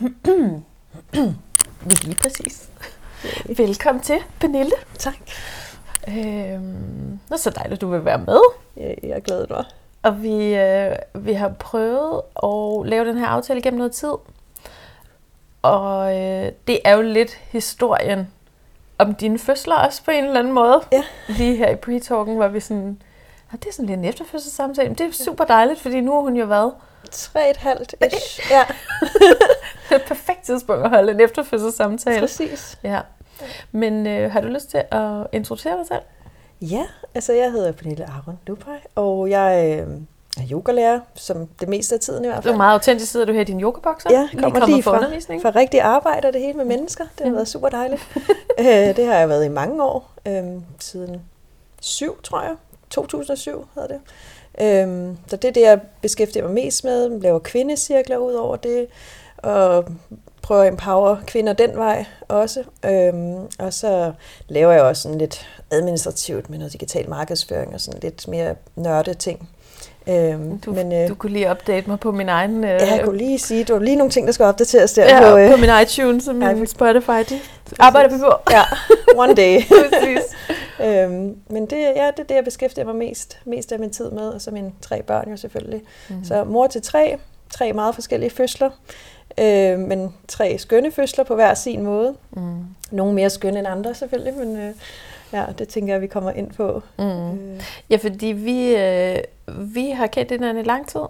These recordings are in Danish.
Lige præcis. Velkommen til, Pernille. Tak. Øhm, det er så dejligt, at du vil være med. Jeg, jeg glæder mig. Og vi, øh, vi har prøvet at lave den her aftale gennem noget tid. Og øh, det er jo lidt historien om dine fødsler også på en eller anden måde. Ja. Lige her i pre-talken var vi sådan, "Nå, det er sådan lidt en efterfødselssamtale. Men det er super dejligt, fordi nu har hun jo været Tre et halvt ish. Ja, et perfekt tidspunkt at holde en efterfødselssamtale. præcis. Ja. Men øh, har du lyst til at introducere dig selv? Ja, altså jeg hedder Pernille Aron Lupaj, og jeg øh, er yogalærer, som det meste af tiden i hvert Du er fald. meget autentisk, sidder du her i din yogabokser. Ja, kommer kommet lige fra fra, undervisning. fra rigtig arbejde og det hele med mennesker. Det har Mm. været super dejligt. øh, det har jeg været i mange år, øh, siden 7, tror jeg. 2007 hedder det. Øhm, så det er det, jeg beskæftiger mig mest med. Laver kvindecirkler ud over det, og prøver at empower kvinder den vej også. Øhm, og så laver jeg også sådan lidt administrativt med noget digital markedsføring og sådan lidt mere nørde ting. Øhm, Du, men øh, du kunne lige update mig på min egen... Øh, jeg kunne lige sige, du har lige nogle ting, der skal opdateres der ja, på, øh, på min iTunes og min Ja, Spotify. Det arbejder vi på. Ja, one day. Præcis. øhm, men det, ja, det er det, jeg beskæftiger mig mest, mest af min tid med, og så mine tre børn jo selvfølgelig. Mm. Så mor til tre, tre meget forskellige fødsler, øh, men tre skønne fødsler på hver sin måde. Mm. Nogle mere skønne end andre selvfølgelig, men øh, ja, det tænker jeg, vi kommer ind på. Mm. Øh, Ja, fordi vi, øh, vi har kendt hinanden i lang tid.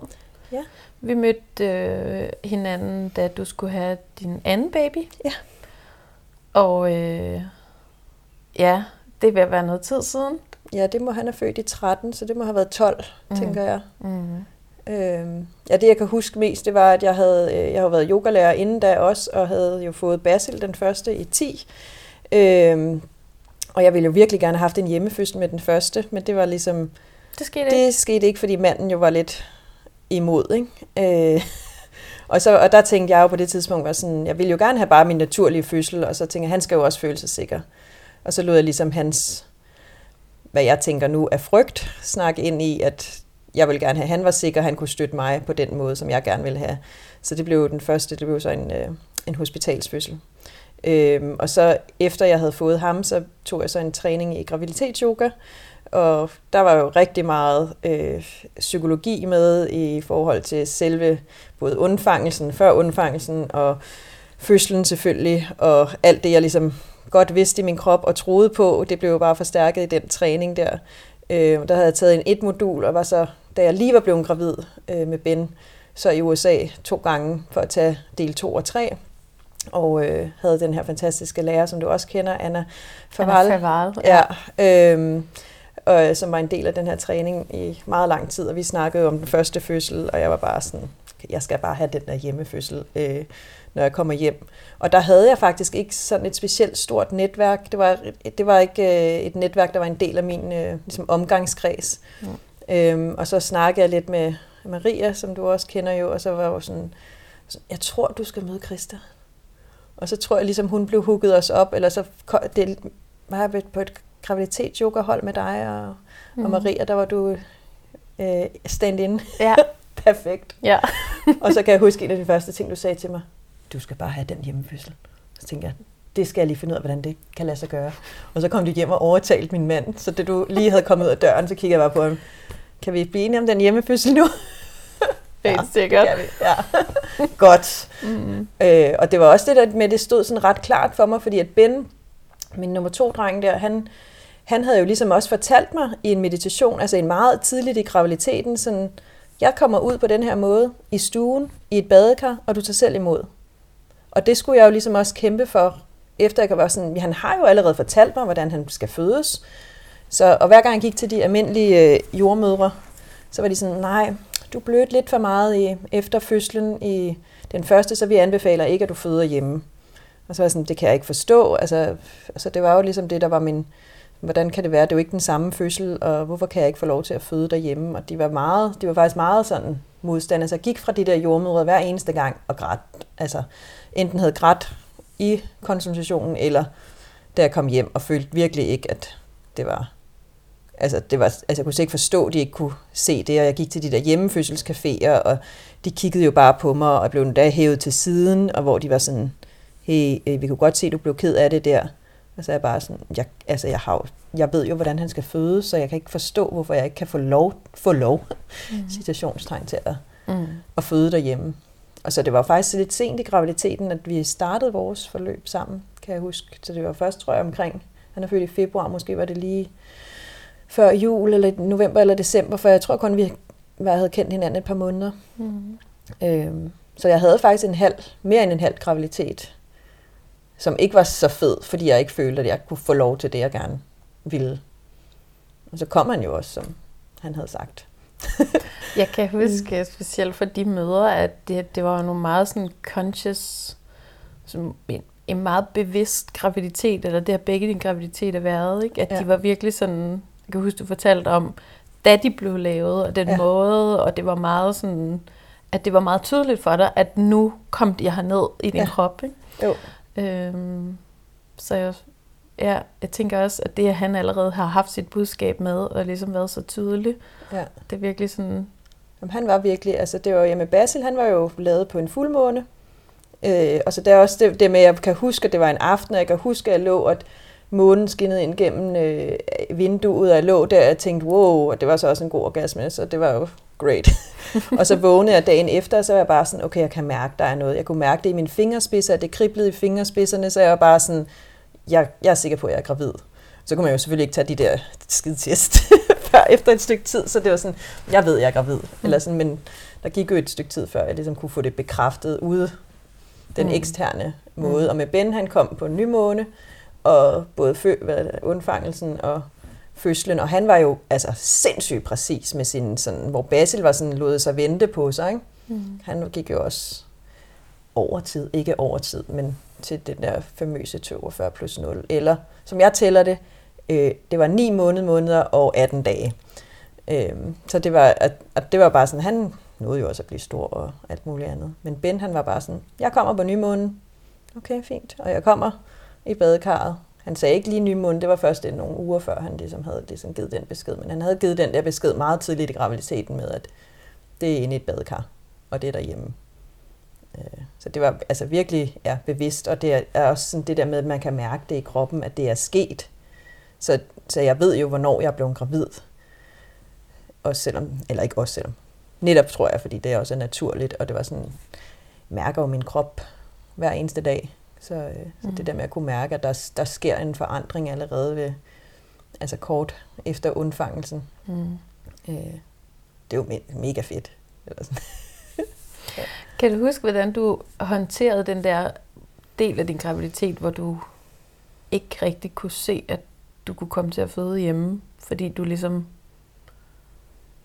Ja. Vi mødte øh, hinanden, da du skulle have din anden baby. Ja. Og øh, ja, det er ved at være noget tid siden. ja, det må han have født i 13, så det må have været 12, Mm. tænker jeg. Mm. Øhm, ja, det jeg kan huske mest, det var, at jeg havde, øh, jeg havde været yogalærer inden da også, og havde jo fået Basil den første i 10. Øhm, og jeg ville jo virkelig gerne have haft en hjemmefødsel med den første, men det var ligesom, Det skete ikke. det skete ikke, fordi manden jo var lidt imod, ikke? Øh, og, så, og der tænkte jeg jo på det tidspunkt, var sådan, jeg ville jo gerne have bare min naturlige fødsel, og så tænkte jeg, han skal jo også føle sig sikker. Og så lod jeg ligesom hans, hvad jeg tænker nu er frygt, snakke ind i, at jeg ville gerne have, at han var sikker, han kunne støtte mig på den måde, som jeg gerne ville have. Så det blev jo den første, det blev så en, øh, en hospitalsfødsel. Øhm, og så efter jeg havde fået ham, så tog jeg så en træning i graviditetsyoga, og der var jo rigtig meget øh, psykologi med i forhold til selve både undfangelsen, før undfangelsen og fødslen selvfølgelig, og alt det, jeg ligesom godt vidste i min krop og troede på, det blev jo bare forstærket i den træning der. Øh, der havde jeg taget en et modul, og var så, da jeg lige var blevet gravid øh, med Ben, så i USA to gange for at tage del 2 og 3, og øh, havde den her fantastiske lærer, som du også kender, Anna Faval. Anna Faval. Ja, øhm, og, som var en del af den her træning i meget lang tid, og vi snakkede om den første fødsel, og jeg var bare sådan, jeg skal bare have den der hjemmefødsel, øh, når jeg kommer hjem. Og der havde jeg faktisk ikke sådan et specielt stort netværk. Det var, det var ikke øh, et netværk, der var en del af min øh, ligesom omgangskreds. Mm. Øhm, og så snakkede jeg lidt med Maria, som du også kender jo, og så var jeg jo sådan, jeg tror, du skal møde Christa. Og så tror jeg ligesom, hun blev hugget os op, eller så det, var jeg på et graviditets-yoga-hold med dig og, mm. og Maria, der var du øh, stand-in. Ja. Perfekt. ja. Og så kan jeg huske en af de første ting, du sagde til mig. Du skal bare have den hjemmefødsel. Så tænkte jeg, det skal jeg lige finde ud af, hvordan det kan lade sig gøre. Og så kom du hjem og overtalte min mand. Så da du lige havde kommet ud af døren, så kiggede jeg bare på ham. Kan vi blive enige om den hjemmefødsel nu? Helt sikkert. det vi. Ja. Godt. Mm. Øh, og det var også det der med, det stod sådan ret klart for mig, fordi at Ben, min nummer to dreng der, han, han havde jo ligesom også fortalt mig i en meditation, altså en meget tidligt i graviditeten, sådan, jeg kommer ud på den her måde i stuen, i et badekar, og du tager selv imod. Og det skulle jeg jo ligesom også kæmpe for, efter jeg kan være sådan, han har jo allerede fortalt mig, hvordan han skal fødes. Så, og hver gang jeg gik til de almindelige øh, jordmødre, så var de sådan, nej, du blødte lidt for meget i, efter fødslen i den første, så vi anbefaler ikke, at du føder hjemme. Og så var jeg sådan, det kan jeg ikke forstå. Altså, altså det var jo ligesom det, der var min, hvordan kan det være, det er jo ikke den samme fødsel, og hvorfor kan jeg ikke få lov til at føde derhjemme? Og de var, meget, de var faktisk meget sådan modstand. Altså jeg gik fra de der jordmødre hver eneste gang og græd. Altså enten havde grædt i konsultationen, eller da jeg kom hjem og følte virkelig ikke, at det var Altså, det var, altså, jeg kunne ikke forstå, at de ikke kunne se det, og jeg gik til de der hjemmefødselscaféer, og de kiggede jo bare på mig, og blev endda hævet til siden, og hvor de var sådan, hey, øh, vi kunne godt se, at du blev ked af det der. Og så er jeg bare sådan, jeg, altså jeg, har, jeg ved jo, hvordan han skal føde, så jeg kan ikke forstå, hvorfor jeg ikke kan få lov, få lov mm. citationstegn til at, mm. at føde derhjemme. Og så det var faktisk lidt sent i graviditeten, at vi startede vores forløb sammen, kan jeg huske. Så det var først, tror jeg, omkring, han er født i februar, måske var det lige før jul, eller november eller december, for jeg tror kun, vi havde kendt hinanden et par måneder. Mm. Øhm, så jeg havde faktisk en halv, mere end en halv graviditet, som ikke var så fed, fordi jeg ikke følte, at jeg kunne få lov til det, jeg gerne ville. Og så kom han jo også, som han havde sagt. jeg kan huske, mm. specielt for de møder, at det, det var nogle meget sådan conscious, som en, en meget bevidst graviditet, eller det har begge dine graviditeter været, ikke? at ja. de var virkelig sådan, jeg kan huske, du fortalte om, da de blev lavet, og den ja. måde, og det var meget sådan, at det var meget tydeligt for dig, at nu kom jeg herned i din ja. krop. Ikke? Jo. Øhm, så jeg, ja, jeg tænker også, at det, at han allerede har haft sit budskab med, og ligesom været så tydelig, ja. det er virkelig sådan... Jamen, han var virkelig, altså det var, jamen Basil, han var jo lavet på en fuldmåne, øh, og så der er også det, det med, at jeg kan huske, at det var en aften, og jeg kan huske, at jeg lå, at månen skinnede ind gennem øh, vinduet, og jeg lå der og tænkte, wow, og det var så også en god orgasme, så det var jo great. og så vågnede jeg dagen efter, og så var jeg bare sådan, okay, jeg kan mærke, der er noget. Jeg kunne mærke det i mine fingerspidser, det kriblede i fingerspidserne, så jeg var bare sådan, jeg, jeg er sikker på, at jeg er gravid. Så kunne man jo selvfølgelig ikke tage de der skide test før efter et stykke tid, så det var sådan, jeg ved, jeg er gravid. Mm. Eller sådan, men der gik jo et stykke tid før, jeg ligesom kunne få det bekræftet ude den mm. eksterne måde. Mm. Og med Ben, han kom på en ny måne, og både fø, hvad det, undfangelsen og fødslen, og han var jo altså sindssygt præcis med sin, sådan, hvor Basil var sådan, lod sig vente på sig, ikke? Mm. Han gik jo også over tid, ikke over tid, men til den der famøse 42 plus 0, eller som jeg tæller det, øh, det var 9 måneder, måneder og 18 dage. Øh, så det var, at, at det var bare sådan, han nåede jo også at blive stor og alt muligt andet. Men Ben, han var bare sådan, jeg kommer på nymånen. Okay, fint. Og jeg kommer i badekarret. Han sagde ikke lige nymånen, det var først nogle uger før, han ligesom havde ligesom givet den besked. Men han havde givet den der besked meget tidligt i graviditeten med, at det er inde i et badekar, og det er derhjemme. Øh, så det var altså virkelig ja, bevidst, og det er også sådan det der med, at man kan mærke det i kroppen, at det er sket. Så, så jeg ved jo, hvornår jeg er blevet gravid. Også selvom, eller ikke også selvom. Netop tror jeg, fordi det også er naturligt, og det var sådan, mærker jo min krop hver eneste dag. Så, øh, så mm. det der med at kunne mærke, at der, der sker en forandring allerede ved, altså kort efter undfangelsen. Mm. Øh, det er jo mega fedt. Eller sådan. ja. Kan du huske, hvordan du håndterede den der del af din graviditet, hvor du ikke rigtig kunne se, at du kunne komme til at føde hjemme, fordi du ligesom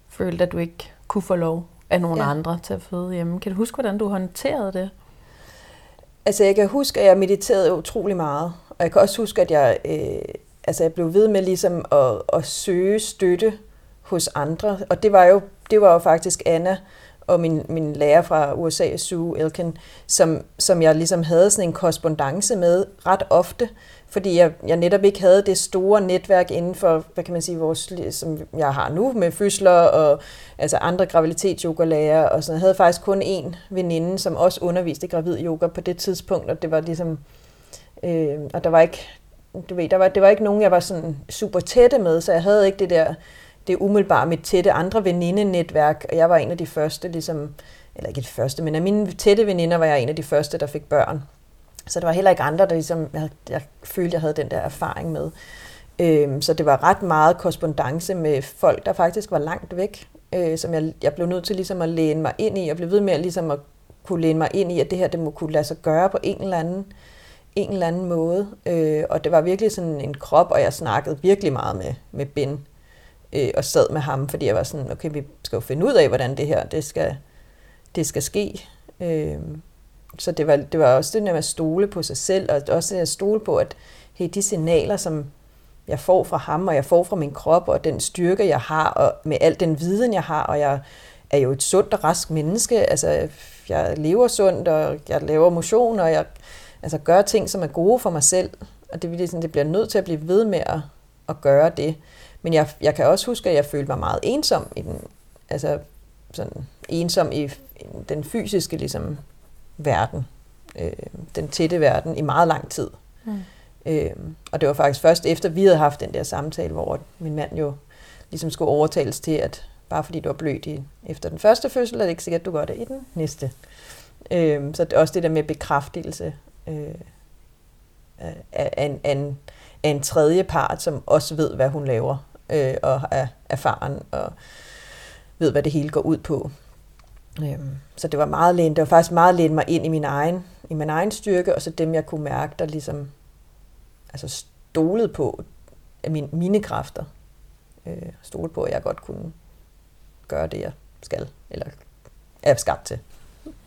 følte, at du ikke kunne få lov af nogen ja. andre til at føde hjemme. Kan du huske, hvordan du håndterede det? Altså, jeg kan huske, at jeg mediterede utrolig meget. Og jeg kan også huske, at jeg, øh, altså, jeg blev ved med ligesom at, at søge støtte hos andre. Og det var jo, det var jo faktisk Anna og min, min lærer fra USA, Sue Elkin, som, som jeg ligesom havde sådan en korrespondence med ret ofte fordi jeg, jeg netop ikke havde det store netværk inden for, hvad kan man sige, vores, som jeg har nu med fødsler og altså andre graviditetsyogalærer og sådan Jeg havde faktisk kun en veninde, som også underviste gravid yoga på det tidspunkt, og det var ligesom, øh, og der var ikke, du ved, der var, det var ikke nogen, jeg var sådan super tætte med, så jeg havde ikke det der, det umiddelbare mit tætte andre venindenetværk, og jeg var en af de første, ligesom, eller ikke de første, men af mine tætte veninder var jeg en af de første, der fik børn. Så der var heller ikke andre, der ligesom, jeg, jeg følte, jeg havde den der erfaring med. Øhm, så det var ret meget korrespondence med folk, der faktisk var langt væk, øh, som jeg, jeg blev nødt til ligesom at læne mig ind i. Jeg blev ved med at, ligesom at kunne læne mig ind i, at det her det må kunne lade sig gøre på en eller anden, en eller anden måde. Øh, og det var virkelig sådan en krop, og jeg snakkede virkelig meget med, med Ben øh, og sad med ham, fordi jeg var sådan, okay, vi skal jo finde ud af, hvordan det her det skal, det skal ske. Øh, så det var, det var også det der med at stole på sig selv, og også det at stole på, at hey, de signaler, som jeg får fra ham, og jeg får fra min krop, og den styrke, jeg har, og med al den viden, jeg har, og jeg er jo et sundt og rask menneske. Altså, jeg lever sundt, og jeg laver motion, og jeg altså, gør ting, som er gode for mig selv. Og det, det, det bliver nødt til at blive ved med at, at gøre det. Men jeg, jeg kan også huske, at jeg følte mig meget ensom i den, altså sådan ensom i den fysiske ligesom, verden, øh, den tætte verden, i meget lang tid. Mm. Øh, og det var faktisk først efter, vi havde haft den der samtale, hvor min mand jo ligesom skulle overtales til, at bare fordi du er blødt i, efter den første fødsel, er det ikke sikkert, at du gør det i den næste. Øh, så det også det der med bekræftelse øh, af, af, en, af, en, af en tredje part, som også ved, hvad hun laver, øh, og er erfaren, og ved, hvad det hele går ud på. Øh, så det var meget lænt, det var faktisk meget lænt mig ind i min egen, i min egen styrke, og så dem, jeg kunne mærke, der ligesom altså stolede på af min, mine kræfter. Øh, stolede på, at jeg godt kunne gøre det, jeg skal, eller er skabt til.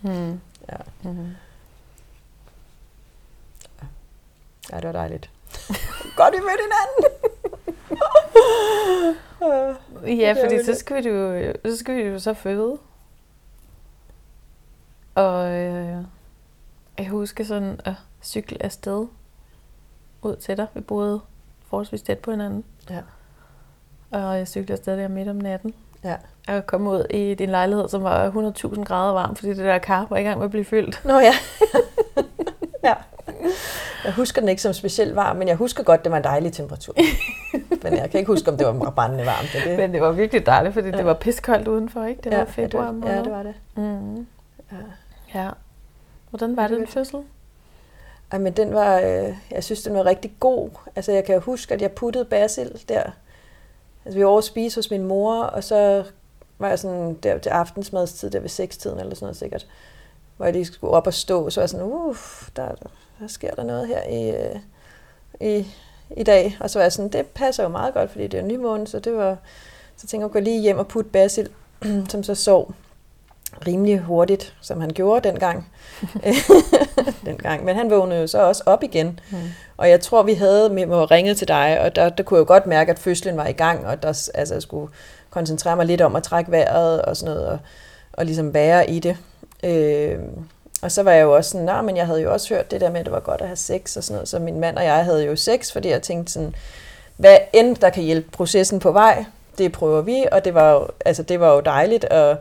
Mm. Ja. Mm. ja, det var dejligt. godt, vi mødte hinanden! ja, fordi så skal vi jo så, skal vi jo så føde. Og øh, jeg husker sådan at cykle afsted ud til dig. Vi boede forholdsvis tæt på hinanden. Ja. Og jeg cyklede afsted der midt om natten. Ja. Jeg kom ud i din lejlighed, som var 100.000 grader varm, fordi det der kar var i gang med at blive fyldt. Nå ja. ja. Jeg husker den ikke som specielt varm, men jeg husker godt, det var en dejlig temperatur. men jeg kan ikke huske, om det var brændende varmt. Det. Men det var virkelig dejligt, fordi ja. det var piskoldt udenfor, ikke? Det ja, var februar måned. Ja, det var det. Mm. Ja. ja. Hvordan var det den fødsel? Ej, men den var, øh, jeg synes, den var rigtig god. Altså, jeg kan huske, at jeg puttede basil der. Altså, vi var over at spise hos min mor, og så var jeg sådan der til aftensmadstid, der ved sekstiden eller sådan noget sikkert, hvor jeg lige skulle op og stå, så var jeg sådan, uff, der, der sker der noget her i, øh, i, i dag. Og så var jeg sådan, det passer jo meget godt, fordi det er nymåne, så det var, så tænkte jeg, at gå lige hjem og putte basil, som så sov rimelig hurtigt, som han gjorde dengang. dengang. Men han vågnede jo så også op igen. Mm. Og jeg tror, vi havde med mig ringet til dig, og der, der kunne jeg jo godt mærke, at fødslen var i gang, og der, altså, jeg skulle koncentrere mig lidt om at trække vejret og sådan noget, og, og ligesom være i det. Øh, og så var jeg jo også sådan, nej, men jeg havde jo også hørt det der med, at det var godt at have sex og sådan noget, så min mand og jeg havde jo sex, fordi jeg tænkte sådan, hvad end der kan hjælpe processen på vej, det prøver vi, og det var jo, altså, det var jo dejligt, og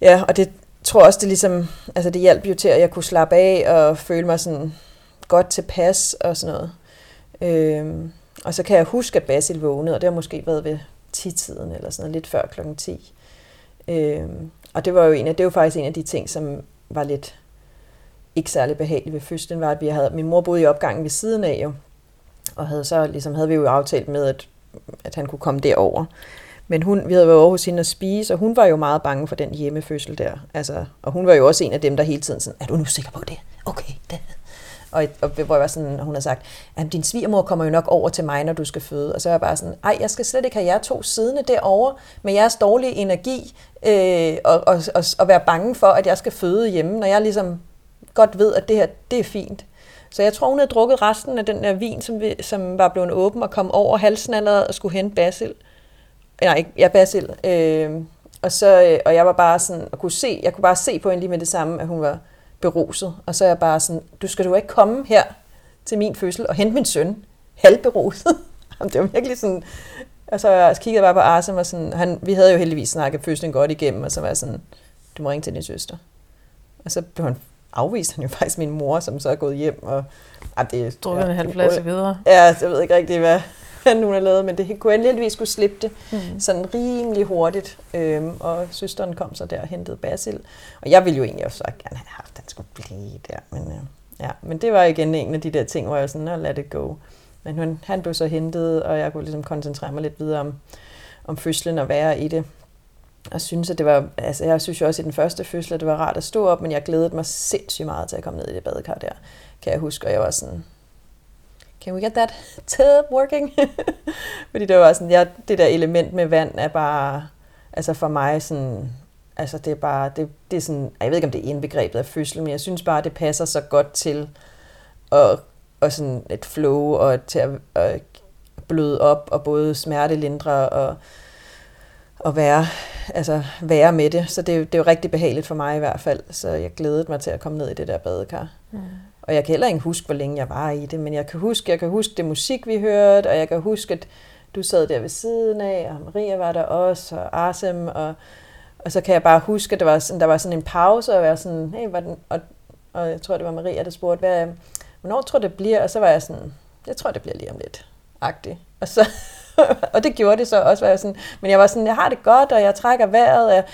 Ja, og det tror også, det ligesom, altså det hjalp jo til, at jeg kunne slappe af og føle mig sådan godt tilpas og sådan noget. Øhm, og så kan jeg huske, at Basil vågnede, og det har måske været ved 10-tiden eller sådan noget, lidt før klokken 10. Øhm, og det var jo en af, det var faktisk en af de ting, som var lidt ikke særlig behageligt ved fødslen, var, at vi havde, min mor boede i opgangen ved siden af jo, og havde så ligesom, havde vi jo aftalt med, at, at han kunne komme derover. Men hun, vi havde været over hos hende og spise, og hun var jo meget bange for den hjemmefødsel der. Altså, og hun var jo også en af dem, der hele tiden sådan, er du nu sikker på det? Okay, det. Og, og hvor jeg var sådan, hun har sagt, at din svigermor kommer jo nok over til mig, når du skal føde. Og så er jeg bare sådan, ej, jeg skal slet ikke have jer to siddende derovre med jeres dårlige energi, øh, og, og, og, og være bange for, at jeg skal føde hjemme, når jeg ligesom godt ved, at det her, det er fint. Så jeg tror, hun havde drukket resten af den der vin, som, vi, som var blevet åben og kom over halsen allerede og skulle hente Basil nej, ikke, ja, Basil. Øh, og, så, øh, og jeg var bare sådan, og kunne se, jeg kunne bare se på hende lige med det samme, at hun var beruset. Og så er jeg bare sådan, du skal du ikke komme her til min fødsel og hente min søn, halvberuset. det var virkelig sådan, og så kiggede jeg bare på Arsene, og sådan, han, vi havde jo heldigvis snakket fødslen godt igennem, og så var jeg sådan, du må ringe til din søster. Og så blev han afvist han jo faktisk min mor, som så er gået hjem. Og, ah, det, Drukket ja, en halv flaske videre. Ja, jeg ved ikke rigtig, hvad, hvad hun har lavet, men det kunne endeligvis skulle slippe det mm. sådan rimelig hurtigt. Øhm, og søsteren kom så der og hentede Basil. Og jeg ville jo egentlig også gerne have haft, at den skulle blive der. Men, øh, ja. men det var igen en af de der ting, hvor jeg sådan, let it go. Men hun, han blev så hentet, og jeg kunne ligesom koncentrere mig lidt videre om, om fødslen og være i det. Og synes, at det var, altså jeg synes jo også i den første fødsel, at det var rart at stå op, men jeg glædede mig sindssygt meget til at komme ned i det badekar der, kan jeg huske. Og jeg var sådan, can we get that tub working? Fordi det var sådan, ja, det der element med vand er bare, altså for mig sådan, altså det er bare, det, det er sådan, jeg ved ikke om det er indbegrebet af fødsel, men jeg synes bare, det passer så godt til at, og sådan et flow og til at, at bløde op og både smertelindre og, og være, altså være med det. Så det, det er jo rigtig behageligt for mig i hvert fald. Så jeg glædede mig til at komme ned i det der badekar. Mm. Og jeg kan heller ikke huske, hvor længe jeg var i det, men jeg kan huske, jeg kan huske det musik, vi hørte, og jeg kan huske, at du sad der ved siden af, og Maria var der også, og Arsem, og, og så kan jeg bare huske, at der var sådan, der var sådan en pause, og jeg var sådan, hey, var den, og, og jeg tror, det var Maria, der spurgte, hvad, hvornår tror det bliver? Og så var jeg sådan, jeg tror, det bliver lige om lidt, agtig. Og, så, og det gjorde det så også, var jeg sådan, men jeg var sådan, jeg har det godt, og jeg trækker vejret, jeg,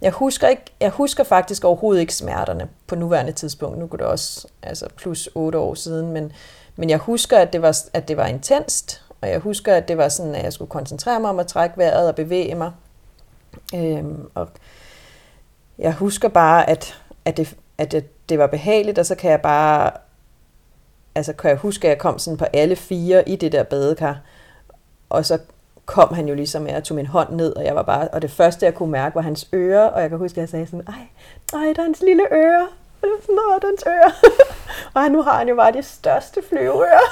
jeg husker, ikke, jeg husker faktisk overhovedet ikke smerterne på nuværende tidspunkt. Nu går det også altså plus otte år siden, men, men jeg husker, at det, var, at det var intenst, og jeg husker, at det var sådan, at jeg skulle koncentrere mig om at trække vejret og bevæge mig. Øhm, og jeg husker bare, at, at, det, at det, det var behageligt, og så kan jeg bare, altså kan jeg huske, at jeg kom sådan på alle fire i det der badekar, og så kom han jo ligesom med at tog min hånd ned, og jeg var bare, og det første jeg kunne mærke var hans ører, og jeg kan huske, at jeg sagde sådan, ej, ej, der er hans lille øre, Nå, der er hans ører. og nu har han jo bare de største flyveører.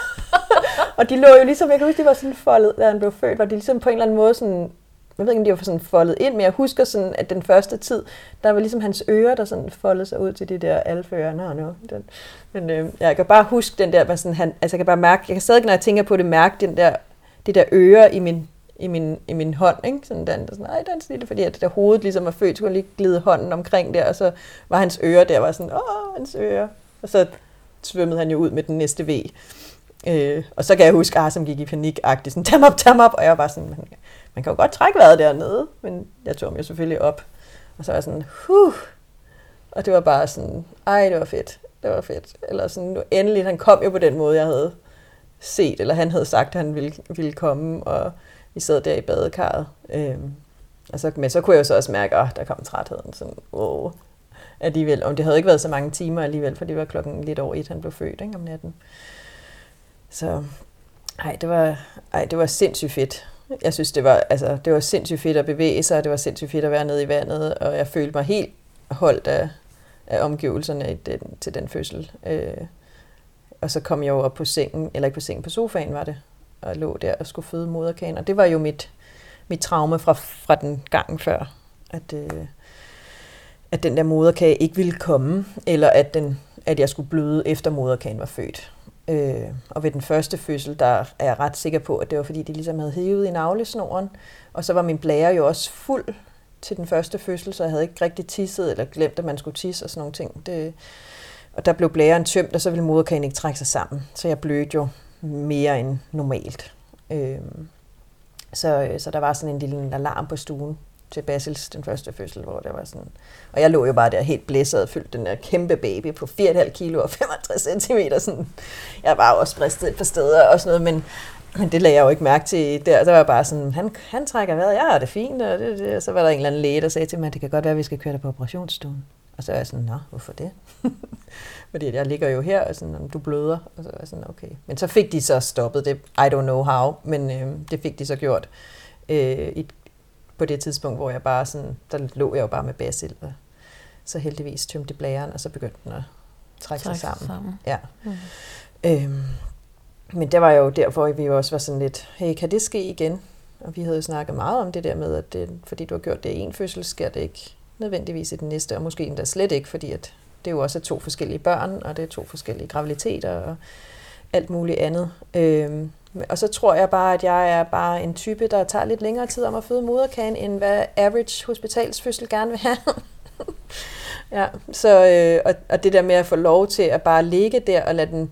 og de lå jo ligesom, jeg kan huske, de var sådan foldet, da han blev født, var de ligesom på en eller anden måde sådan, jeg ved ikke, om de var sådan foldet ind, men jeg husker sådan, at den første tid, der var ligesom hans ører, der sådan foldede sig ud til de der alfører. Nå, no, den. Men øh, jeg kan bare huske den der, sådan, han, altså jeg kan bare mærke, jeg kan stadig, når jeg tænker på det, mærke den der, det der øre i min i min, i min hånd, ikke? Sådan den, der sådan, ej, dans lille, fordi at det der hovedet ligesom var født, skulle lige glide hånden omkring der, og så var hans øre der, var sådan, åh, hans øre. Og så svømmede han jo ud med den næste V. Øh, og så kan jeg huske, at som gik i panik sådan, tam op, tam op, og jeg var sådan, man, man kan jo godt trække vejret dernede, men jeg tog ham jo selvfølgelig op. Og så var jeg sådan, huh, og det var bare sådan, ej, det var fedt, det var fedt. Eller sådan, nu endelig, han kom jo på den måde, jeg havde set, eller han havde sagt, at han ville, ville komme, og vi sad der i badekarret. Øh, og så, men så kunne jeg jo så også mærke, at der kom trætheden. Sådan, wow, alligevel. Og det havde ikke været så mange timer alligevel, for det var klokken lidt over et, han blev født ikke, om natten. Så ej, det var, ej, det var sindssygt fedt. Jeg synes, det var, altså, det var sindssygt fedt at bevæge sig, og det var sindssygt fedt at være nede i vandet, og jeg følte mig helt holdt af, af omgivelserne i den, til den fødsel. Øh, og så kom jeg jo op på sengen, eller ikke på sengen, på sofaen var det, og lå der og skulle føde moderkagen. Og det var jo mit, mit traume fra, fra den gang før, at, øh, at den der moderkage ikke ville komme, eller at, den, at jeg skulle bløde efter moderkagen var født. Øh, og ved den første fødsel, der er jeg ret sikker på, at det var fordi, de ligesom havde hævet i navlesnoren, og så var min blære jo også fuld til den første fødsel, så jeg havde ikke rigtig tisset, eller glemt, at man skulle tisse og sådan nogle ting. Det, og der blev blæren tømt, og så ville moderkagen ikke trække sig sammen. Så jeg blødte jo mere end normalt. Øhm, øh, så, så der var sådan en lille alarm på stuen til Basils den første fødsel, hvor der var sådan... Og jeg lå jo bare der helt blæsset og fyldt den der kæmpe baby på 4,5 kilo og 65 cm. Sådan. Jeg var også bristet et par steder og sådan noget, men, men det lagde jeg jo ikke mærke til der. Der var bare sådan, han, han trækker vejret, jeg har det fint, og, det, det. og så var der en eller anden læge, der sagde til mig, at det kan godt være, at vi skal køre dig på operationsstuen. Og så er jeg sådan, nå, hvorfor det? Fordi jeg ligger jo her, og sådan, du bløder. Og så jeg sådan, okay. Men så fik de så stoppet det. I don't know how, men øh, det fik de så gjort. Øh, et, på det tidspunkt, hvor jeg bare sådan, der lå jeg jo bare med Basil, og så heldigvis tømte blæren, og så begyndte den at trække sig sammen. sammen. Ja. Mm. Øhm, men det var jo derfor, vi også var sådan lidt, hey, kan det ske igen? Og vi havde jo snakket meget om det der med, at det, fordi du har gjort det i en fødsel, sker det ikke nødvendigvis i den næste, og måske endda slet ikke, fordi at det er jo også to forskellige børn, og det er to forskellige graviditeter og alt muligt andet. Øhm, og så tror jeg bare, at jeg er bare en type, der tager lidt længere tid om at føde moderkagen, end hvad average hospitalsfødsel gerne vil have. ja, så, øh, og, og det der med at få lov til at bare ligge der og lade den,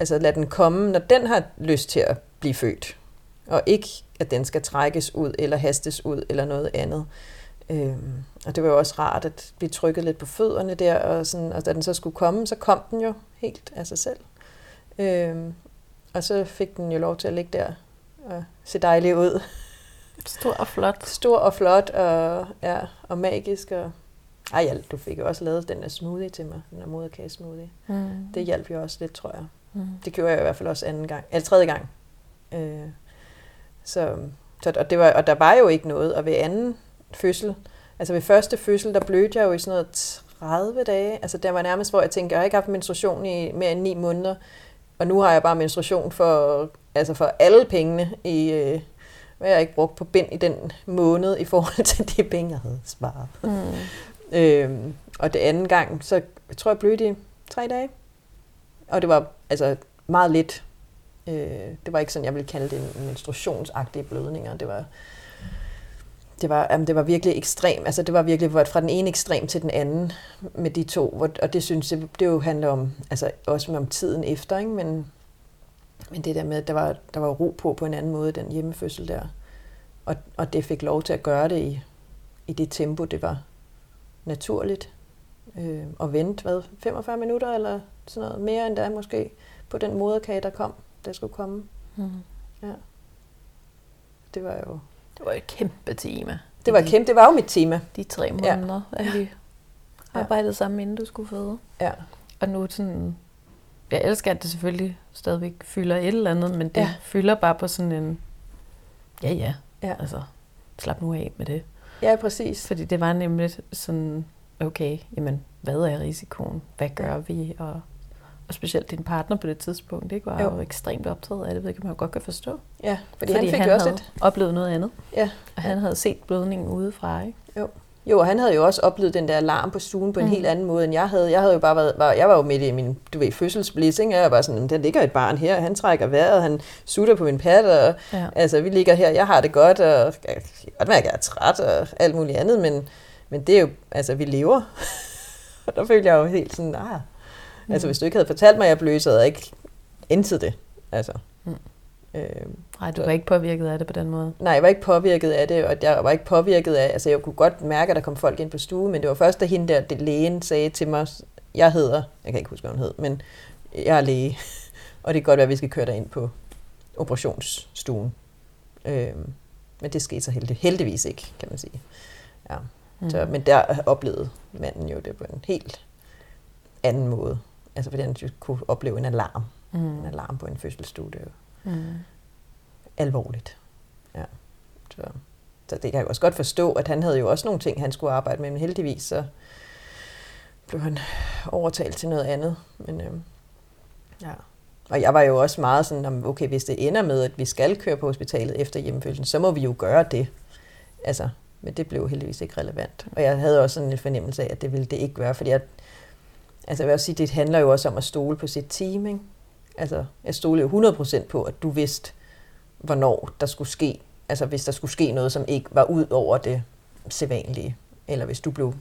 altså lade den komme, når den har lyst til at blive født. Og ikke, at den skal trækkes ud eller hastes ud eller noget andet. Øhm, og det var jo også rart at blive trykket lidt på fødderne der, og, sådan, og da den så skulle komme, så kom den jo helt af sig selv. Øhm, og så fik den jo lov til at ligge der og se dejlig ud. Stor og flot. Stor og flot, og, ja, og magisk. Og, ej, ja, du fik jo også lavet den der smoothie til mig, den der moderkagesmoothie. Mm. Det hjalp jo også lidt, tror jeg. Mm. Det gjorde jeg i hvert fald også anden gang, eller tredje gang. Øh, så, så, og, det var, og der var jo ikke noget, og ved anden fødsel, altså ved første fødsel, der blødte jeg jo i sådan noget 30 dage. Altså der var nærmest, hvor jeg tænkte, jeg har ikke haft menstruation i mere end 9 måneder, og nu har jeg bare menstruation for, altså for alle pengene i, øh, hvad jeg ikke brugt på bind i den måned i forhold til de penge, jeg havde sparet. Mm. øhm, og det anden gang, så jeg tror jeg blødte i tre dage. Og det var altså meget lidt. Øh, det var ikke sådan, jeg ville kalde det en menstruationsagtige blødninger. Det var, det var, jamen, det var virkelig ekstrem. Altså, det var virkelig fra den ene ekstrem til den anden med de to. Og det synes jeg, det jo handler om, altså også om tiden efter, ikke? Men, men det der med, at der var, der var ro på på en anden måde, den hjemmefødsel der. Og, og det fik lov til at gøre det i, i det tempo, det var naturligt. Øh, og vente, hvad, 45 minutter eller sådan noget, mere end da måske, på den moderkage, der kom, der skulle komme. Mm. Ja. Det var jo... Det var et kæmpe tema. Det var, kæmpe, det var jo mit tema. De tre måneder, ja. at vi arbejdede sammen, inden du skulle føde. Ja. Og nu sådan... Jeg elsker, at det selvfølgelig stadigvæk fylder et eller andet, men det ja. fylder bare på sådan en... Ja, ja. ja. Altså, slap nu af med det. Ja, præcis. Fordi det var nemlig sådan, okay, jamen, hvad er risikoen? Hvad gør ja. vi? Og, og specielt din partner på det tidspunkt, ikke? var jo, jo ekstremt optaget af det, hvilket man jo godt kan forstå. Ja, fordi, fordi han fik han jo også et... oplevet noget andet. Ja. Og han havde set blødningen udefra, ikke? Jo. Jo, og han havde jo også oplevet den der alarm på stuen på en mm. helt anden måde, end jeg havde. Jeg havde jo bare været, var, jeg var jo midt i min, du ved, fødselsbliss, ikke? Jeg var sådan, der ligger et barn her, han trækker vejret, han sutter på min pat, og ja. altså, vi ligger her, jeg har det godt, og jeg kan godt mærke, at jeg er træt, og alt muligt andet, men, men det er jo, altså, vi lever. og der følte jeg jo helt sådan, ah, mm. altså, hvis du ikke havde fortalt mig, at jeg blev, så havde jeg ikke indtil det, altså. Mm. Øh, Nej, du var ikke påvirket af det på den måde? Nej, jeg var ikke påvirket af det, og jeg var ikke påvirket af, altså jeg kunne godt mærke, at der kom folk ind på stue, men det var først, da hende der, det lægen sagde til mig, jeg hedder, jeg kan ikke huske, hvad hun hed, men jeg er læge, og det kan godt være, at vi skal køre dig ind på operationsstuen. Øh, men det skete så heldig, heldigvis ikke, kan man sige. Ja. Mm. Så, men der oplevede manden jo det på en helt anden måde. Altså fordi han kunne opleve en alarm. Mm. En alarm på en fødselsstue. Det mm. alvorligt. Ja. Så, så det kan jeg også godt forstå, at han havde jo også nogle ting, han skulle arbejde med, men heldigvis så blev han overtalt til noget andet. Men, øhm, ja. Og jeg var jo også meget sådan, okay, hvis det ender med, at vi skal køre på hospitalet efter hjemmefødslen, så må vi jo gøre det. Altså, men det blev heldigvis ikke relevant. Og jeg havde også sådan en fornemmelse af, at det ville det ikke gøre, fordi jeg, altså jeg vil også sige, det handler jo også om at stole på sit team, ikke? Altså, jeg stolede jo 100% på, at du vidste, hvornår der skulle ske, altså hvis der skulle ske noget, som ikke var ud over det sædvanlige, eller hvis du blev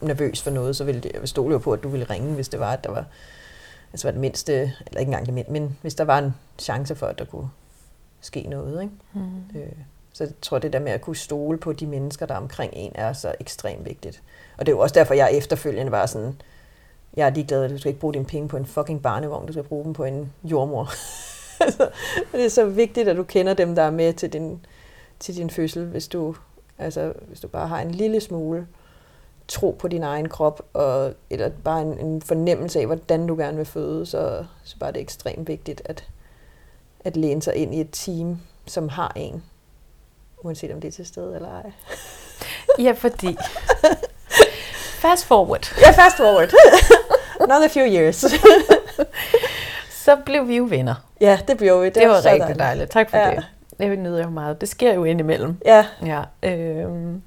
nervøs for noget, så ville det, jeg stole jo på, at du ville ringe, hvis det var, at der var, altså var det mindste, eller ikke engang det mindste, men hvis der var en chance for, at der kunne ske noget. Ikke? Mm. Øh, så jeg tror, det der med at kunne stole på de mennesker, der er omkring en, er så ekstremt vigtigt. Og det er jo også derfor, jeg efterfølgende var sådan, jeg er ligeglad, du skal ikke bruge dine penge på en fucking barnevogn, du skal bruge dem på en jordmor. altså, det er så vigtigt, at du kender dem, der er med til din, til din fødsel, hvis du, altså, hvis du bare har en lille smule tro på din egen krop, og, eller bare en, en fornemmelse af, hvordan du gerne vil føde, så, så bare det er ekstremt vigtigt, at, at læne sig ind i et team, som har en, uanset om det er til stede eller ej. ja, fordi... Fast forward. Ja, fast forward. Another few years. så blev vi jo venner. Ja, det blev vi. Det, det var, var rigtig dejligt. dejligt. Tak for ja. det. Det nyder jeg meget. Det sker jo indimellem. Ja. ja øhm,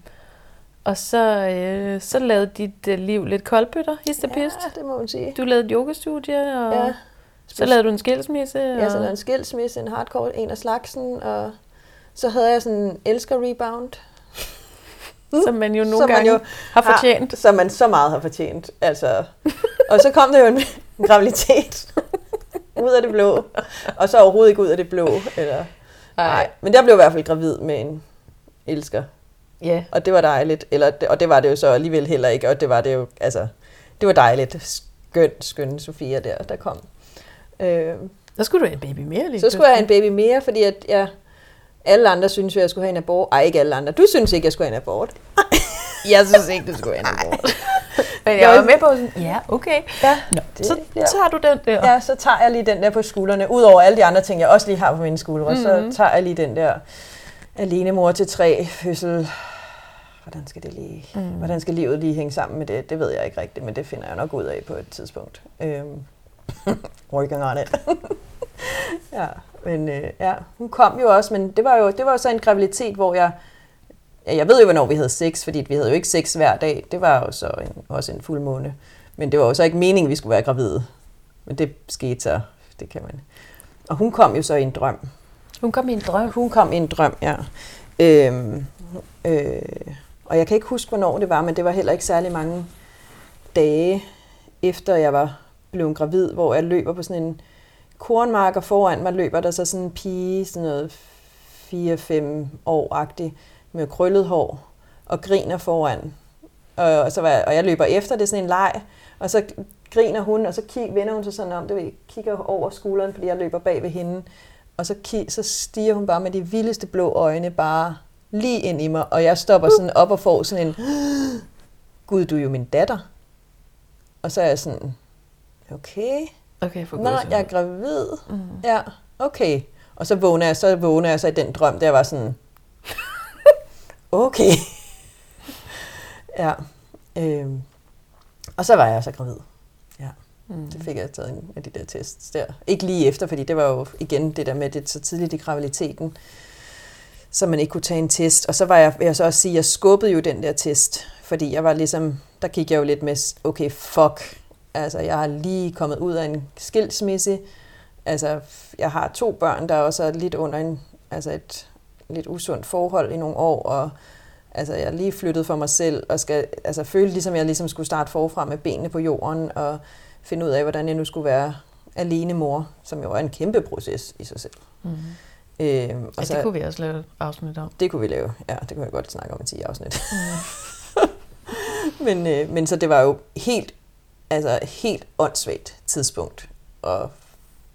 og så, øh, så lavede dit øh, liv lidt koldbøtter, histopist. Ja, det må man sige. Du lavede et yogastudie, og ja. så lavede du en skilsmisse. Og... Ja, så lavede en skilsmisse, en hardcore, en af slagsen, og så havde jeg sådan en elsker-rebound, som man jo nogle som gange jo har fortjent. Har, som man så meget har fortjent. Altså. Og så kom der jo en, en graviditet ud af det blå, og så overhovedet ikke ud af det blå. Eller, nej. Men der blev i hvert fald gravid med en elsker. Ja. Yeah. Og det var dejligt. Eller, og det var det jo så alligevel heller ikke. Og det var det jo, altså, det var dejligt. Skøn, skøn Sofia der, der kom. Øh, så skulle du have en baby mere lige Så skulle jeg have en baby mere, fordi at jeg, alle andre synes jo, jeg skulle have en abort. Ej, ikke alle andre. Du synes ikke, jeg skulle have en abort. jeg synes ikke, du skulle have en abort. Men jeg var med på sådan, ja, okay. Ja, Nå, det, så ja. tager du den der. Ja, så tager jeg lige den der på skuldrene. Udover alle de andre ting, jeg også lige har på mine skuldre, mm-hmm. så tager jeg lige den der alene mor til tre fødsel. Hvordan skal det lige, mm. hvordan skal livet lige hænge sammen med det? Det ved jeg ikke rigtigt, men det finder jeg nok ud af på et tidspunkt. Øhm, working on it. ja, men øh, ja, hun kom jo også, men det var jo det var så en graviditet, hvor jeg, ja, jeg ved jo, hvornår vi havde sex, fordi vi havde jo ikke sex hver dag. Det var jo så en, også en fuld måne. Men det var jo så ikke meningen, at vi skulle være gravide. Men det skete så, det kan man. og hun kom jo så i en drøm. Hun kom i en drøm? Hun kom i en drøm, ja. Øhm, øh, og jeg kan ikke huske, hvornår det var, men det var heller ikke særlig mange dage efter jeg var blevet gravid, hvor jeg løber på sådan en kornmarker foran mig løber der så sådan en pige, sådan noget 4-5 år-agtig, med krøllet hår, og griner foran. Og, og, så var jeg, og jeg løber efter, det er sådan en leg, og så griner hun, og så kig, vender hun sig sådan om, det ved, kigger over skulderen, fordi jeg løber bag ved hende, og så, kig, så stiger hun bare med de vildeste blå øjne bare lige ind i mig, og jeg stopper sådan op og får sådan en, Gud, du er jo min datter. Og så er jeg sådan, okay, Okay, for Nå, jeg er gravid. Mm. Ja, okay. Og så vågner jeg, så vågner jeg så i den drøm, der var sådan, okay. ja. Øhm. Og så var jeg så gravid. Ja. Mm. Det fik jeg taget en af de der tests der. Ikke lige efter, fordi det var jo igen det der med, det så tidligt i graviditeten, så man ikke kunne tage en test. Og så var jeg, jeg så også sige, jeg skubbede jo den der test, fordi jeg var ligesom, der gik jeg jo lidt med, okay, fuck, Altså, jeg har lige kommet ud af en skilsmisse. Altså, jeg har to børn, der også er lidt under en, altså et lidt usundt forhold i nogle år, og altså, jeg er lige flyttet for mig selv, og skal altså, føle, ligesom jeg ligesom skulle starte forfra med benene på jorden, og finde ud af, hvordan jeg nu skulle være alene mor, som jo er en kæmpe proces i sig selv. Mm. Øhm, og ja, så, det kunne vi også lave afsnit om. Det kunne vi lave, ja, det kunne vi godt snakke om i 10 afsnit. Mm. men, øh, men så det var jo helt altså helt åndssvagt tidspunkt at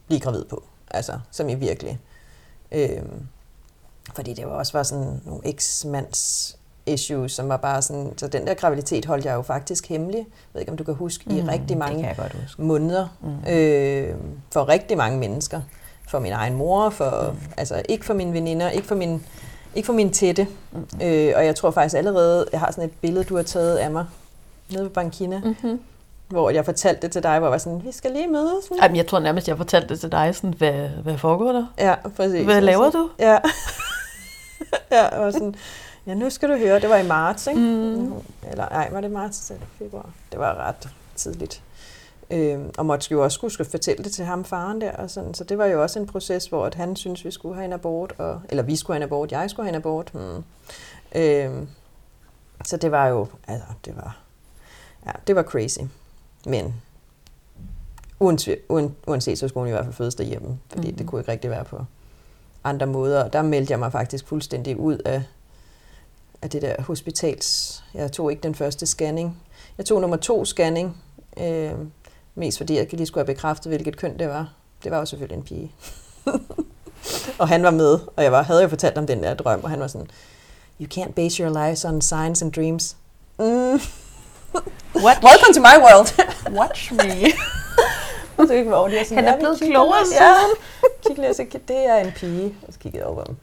blive gravid på. Altså, som i virkelig. Øhm, fordi det var også var sådan nogle eks-mands issues, som var bare sådan, så den der graviditet holdt jeg jo faktisk hemmelig. Jeg ved ikke, om du kan huske, mm, i rigtig mange måneder. Mm. Øh, for rigtig mange mennesker. For min egen mor, for, mm. altså ikke for mine veninder, ikke for min, ikke for min tætte. Mm. Øh, og jeg tror faktisk allerede, jeg har sådan et billede, du har taget af mig, nede ved Bankina, mm-hmm hvor jeg fortalte det til dig, hvor jeg var sådan, vi skal lige mødes. Jamen, jeg tror nærmest, jeg fortalte det til dig, sådan, hvad, hvad foregår der? Ja, præcis. Hvad laver du? Ja. ja, og sådan, ja, nu skal du høre, det var i marts, ikke? Mm. Eller ej, var det marts eller februar? Det var ret tidligt. Øhm, og måtte jo også skulle fortælle det til ham, faren der, og sådan. så det var jo også en proces, hvor at han synes vi skulle have en abort, og, eller vi skulle have en abort, jeg skulle have en abort. Hmm. Øhm, så det var jo, altså, det var, ja, det var crazy. Men uanset, uanset så skulle hun i hvert fald fødes derhjemme, fordi mm. det kunne ikke rigtig være på andre måder. Og der meldte jeg mig faktisk fuldstændig ud af, af det der hospitals... Jeg tog ikke den første scanning. Jeg tog nummer to scanning, øh, mest fordi jeg lige skulle have bekræftet, hvilket køn det var. Det var jo selvfølgelig en pige. og han var med, og jeg var, havde jo fortalt om den der drøm, og han var sådan, you can't base your lives on signs and dreams. Mm. What? Welcome to my world. Watch me. så de er sådan, Han er blevet klogere siden. Ja. Kig lige, så det er en pige. Og så kiggede jeg over dem.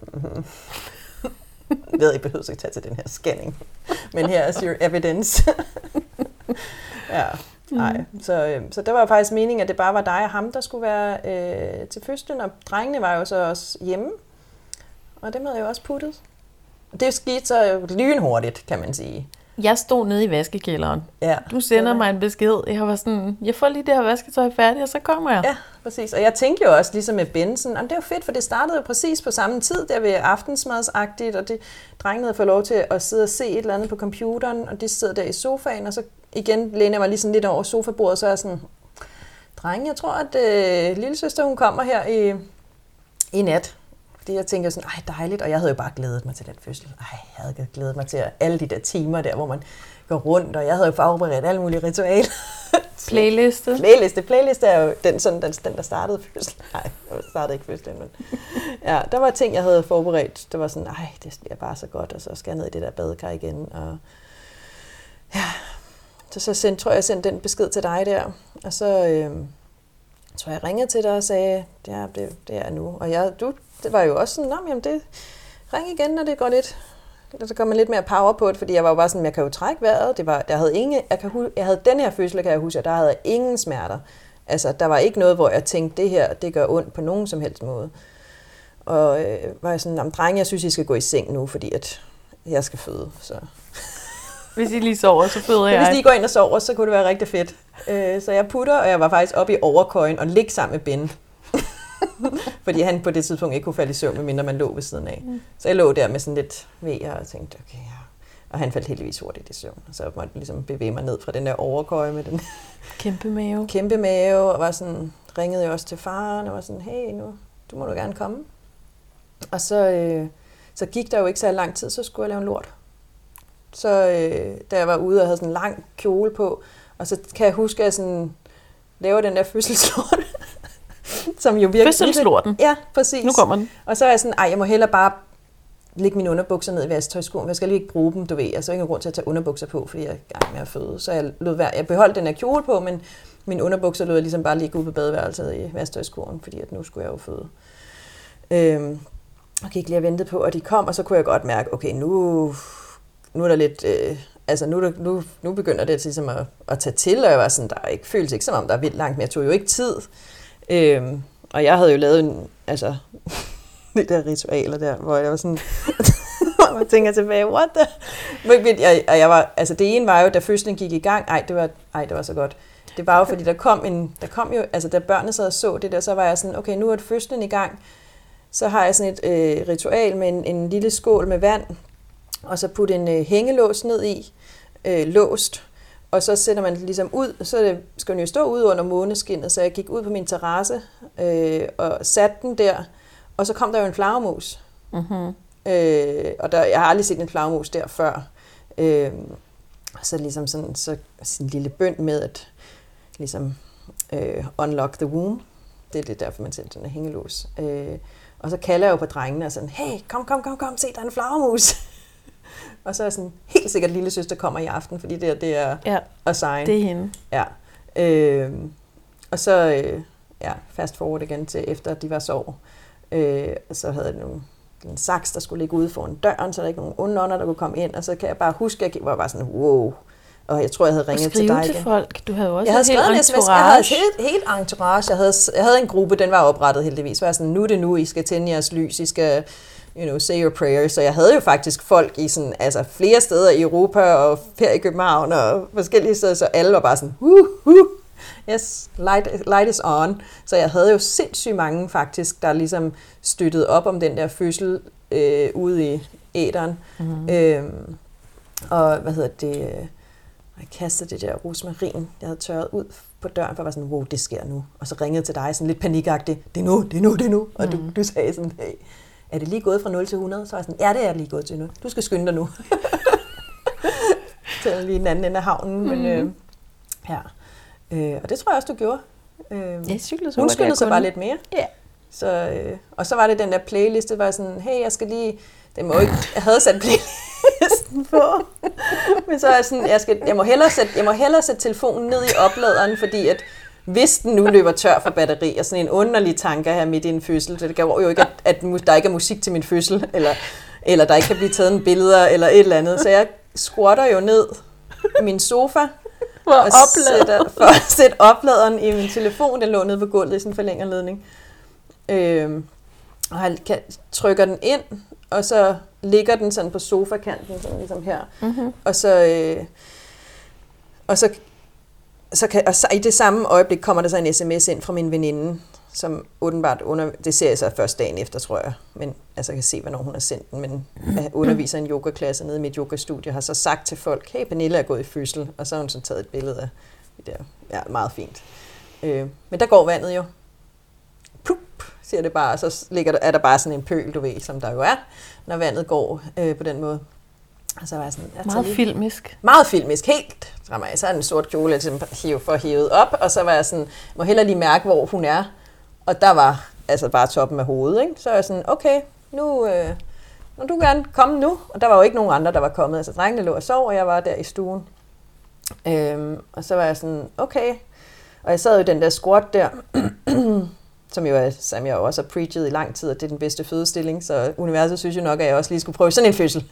Jeg ved, I behøver ikke tage til den her scanning. Men her er your evidence. ja, nej. Så, øh, så det var faktisk meningen, at det bare var dig og ham, der skulle være øh, til fødslen. Og drengene var jo så også hjemme. Og dem havde jeg jo også puttet. Det skete så lynhurtigt, kan man sige. Jeg stod nede i vaskekælderen. Ja, du sender mig en besked. Jeg var sådan, jeg får lige det her vasketøj færdigt, og så kommer jeg. Ja, præcis. Og jeg tænkte jo også, ligesom med Benson, det er jo fedt, for det startede jo præcis på samme tid, der ved aftensmadsagtigt, og det, drengene havde fået lov til at sidde og se et eller andet på computeren, og de sidder der i sofaen, og så igen læner jeg mig lige sådan lidt over sofabordet, så er jeg sådan, drenge, jeg tror, at øh, lille søster, hun kommer her i, i nat fordi jeg tænker sådan, ej dejligt, og jeg havde jo bare glædet mig til den fødsel. Ej, jeg havde glædet mig til alle de der timer der, hvor man går rundt, og jeg havde jo forberedt alle mulige ritualer. Playliste? playliste. Playliste er jo den, sådan, den, den der startede fødslen. Nej, jeg startede ikke fødslen, men ja, der var ting, jeg havde forberedt. Det var sådan, ej, det bliver bare så godt, og så skal jeg ned i det der badekar igen. Og ja, så, så sendte, tror jeg, jeg sendte den besked til dig der, og så øh, tror jeg, jeg ringede til dig og sagde, ja, det, det er nu. Og jeg, du det var jo også sådan, jamen det, ring igen, når det går lidt, så kommer lidt mere power på det, fordi jeg var jo bare sådan, jeg kan jo trække vejret. Det var, jeg, havde ingen, jeg, kan, jeg havde den her fødsel, kan jeg huske, der havde jeg ingen smerter. Altså, der var ikke noget, hvor jeg tænkte, det her, det gør ondt på nogen som helst måde. Og øh, var jeg sådan, drenge, jeg synes, I skal gå i seng nu, fordi at jeg skal føde. Så. Hvis I lige sover, så føder jeg. Hvis I går ind og sover, så kunne det være rigtig fedt. Øh, så jeg putter, og jeg var faktisk oppe i overkøjen og ligge sammen med Ben. Fordi han på det tidspunkt ikke kunne falde i søvn, medmindre man lå ved siden af. Mm. Så jeg lå der med sådan lidt vejer og tænkte, okay, ja. Og han faldt heldigvis hurtigt i søvn. Så måtte jeg ligesom bevæge mig ned fra den der overkøje med den Kæmpe mave. kæmpe mave, og var sådan, ringede jeg også til faren, og var sådan, hey, nu, du må du gerne komme. Og så, øh, så gik der jo ikke så lang tid, så skulle jeg lave en lort. Så øh, da jeg var ude og havde sådan en lang kjole på, og så kan jeg huske, at jeg sådan laver den der fødselslort, som jo virkelig... Fødselslorten? Ja, præcis. Nu kommer den. Og så er jeg sådan, ej, jeg må hellere bare lægge mine underbukser ned i vasketøjskurven. Jeg skal lige ikke bruge dem, du ved. Så er ikke grund til at tage underbukser på, fordi jeg er i gang med at føde. Så jeg lod være. Jeg beholdt den her kjole på, men mine underbukser lod jeg ligesom bare ligge ude på badeværelset i vasketøjskurven, fordi at nu skulle jeg jo føde. Øhm, og gik lige og ventede på, at de kom, og så kunne jeg godt mærke, okay, nu, nu er der lidt... Øh, altså nu, nu, nu begynder det ligesom at, at tage til, og jeg var sådan, der er ikke, føles ikke som om, der er vildt langt, men jeg tog jo ikke tid. Øhm, og jeg havde jo lavet en, altså, de der ritualer der, hvor jeg var sådan, og man tænker tilbage, what the? Men, men jeg, og jeg var, altså det ene var jo, da fødslen gik i gang, ej, det var, ej, det var så godt. Det var jo, fordi der kom en, der kom jo, altså da børnene sad og så det der, så var jeg sådan, okay, nu er det fødslen i gang, så har jeg sådan et øh, ritual med en, en lille skål med vand, og så putte en øh, hængelås ned i, øh, låst, og så sætter man det ligesom ud, så det, skal den jo stå ud under måneskinnet, så jeg gik ud på min terrasse øh, og satte den der, og så kom der jo en flagermus. Mm-hmm. Øh, og der, jeg har aldrig set en flagermus der før. Øh, så ligesom sådan, så, en lille bønd med at ligesom øh, unlock the womb. Det er det derfor, man sætter den her hængelås. Øh, og så kalder jeg jo på drengene og sådan, hey, kom, kom, kom, kom, se, der er en flagermus. Og så er jeg sådan, helt sikkert, lille søster kommer i aften, fordi det, er, det er Ja, a sign. det er hende. Ja. Øh, og så øh, ja, fast forward igen til efter de var sov. Øh, og så havde jeg nogle, en saks, der skulle ligge ude foran døren, så der ikke nogen onde der kunne komme ind. Og så kan jeg bare huske, at jeg var bare sådan, wow. Og jeg tror, jeg havde Og ringet til dig til igen. folk. Du havde også Jeg havde skrevet en sms, jeg havde helt, helt entourage. Jeg havde, jeg havde en gruppe, den var oprettet heldigvis. Så var jeg sådan, nu er det nu, I skal tænde jeres lys, I skal you know, say your prayers. Så jeg havde jo faktisk folk i sådan, altså flere steder i Europa og her i København og forskellige steder, så alle var bare sådan, woo, woo. Yes, light, light is on. Så jeg havde jo sindssygt mange faktisk, der ligesom støttede op om den der fødsel øh, ude i æderen. Mm. Øhm, og hvad hedder det? øh, jeg kastede det der rosmarin, jeg havde tørret ud på døren, for jeg var sådan, wow, det sker nu. Og så ringede til dig sådan lidt panikagtigt, det er nu, det er nu, det er nu. Og du, du sagde sådan, hey, er det lige gået fra 0 til 100? Så var jeg sådan, ja, det er lige gået til nu. Du skal skynde dig nu. til lige den anden ende af havnen. Men, øh, ja. Øh, og det tror jeg også, du gjorde. Øh, Jeg cyklede så hun skyndede sig kunne. bare lidt mere. Ja. Så, øh, og så var det den der playliste, jeg sådan, hey, jeg skal lige... Det må ikke, jeg havde sat playlisten på. Men så er jeg sådan, jeg, skal, jeg, må hellere sætte, jeg må hellere sætte telefonen ned i opladeren, fordi at hvis den nu løber tør for batteri, og sådan en underlig tanke her midt i en fødsel, det går jo ikke, at, at der ikke er musik til min fødsel, eller, eller der ikke kan blive taget en billeder, eller et eller andet. Så jeg squatter jo ned i min sofa, For og oplader. sætter, for at sætte opladeren i min telefon. Den lå nede på gulvet i sådan en forlængerledning. Øhm, og jeg kan, trykker den ind, og så ligger den sådan på sofakanten, sådan ligesom her. Mm-hmm. Og så, øh, og så, så, kan, og så i det samme øjeblik kommer der så en sms ind fra min veninde, som åbenbart under, det ser jeg så først dagen efter, tror jeg, men altså jeg kan se, hvornår hun har sendt den, men jeg underviser en yogaklasse nede i mit yogastudie, har så sagt til folk, hey, Pernille er gået i fødsel, og så har hun så taget et billede af det der. Ja, meget fint. Øh, men der går vandet jo. Plup, siger det bare, og så ligger der, er der bare sådan en pøl, du ved, som der jo er, når vandet går øh, på den måde. Og så var jeg sådan, jeg Meget lige- filmisk. meget filmisk, helt. Så er en sort kjole, jeg ligesom for hævet op, og så var jeg sådan, må heller lige mærke, hvor hun er. Og der var altså bare toppen af hovedet, ikke? Så er jeg sådan, okay, nu, øh, må du gerne komme nu. Og der var jo ikke nogen andre, der var kommet. Altså drengene lå og sov, og jeg var der i stuen. Øhm, og så var jeg sådan, okay. Og jeg sad jo i den der squat der, som jo er, som jeg også har preachet i lang tid, at det er den bedste fødestilling, så universet synes jo nok, at jeg også lige skulle prøve sådan en fødsel.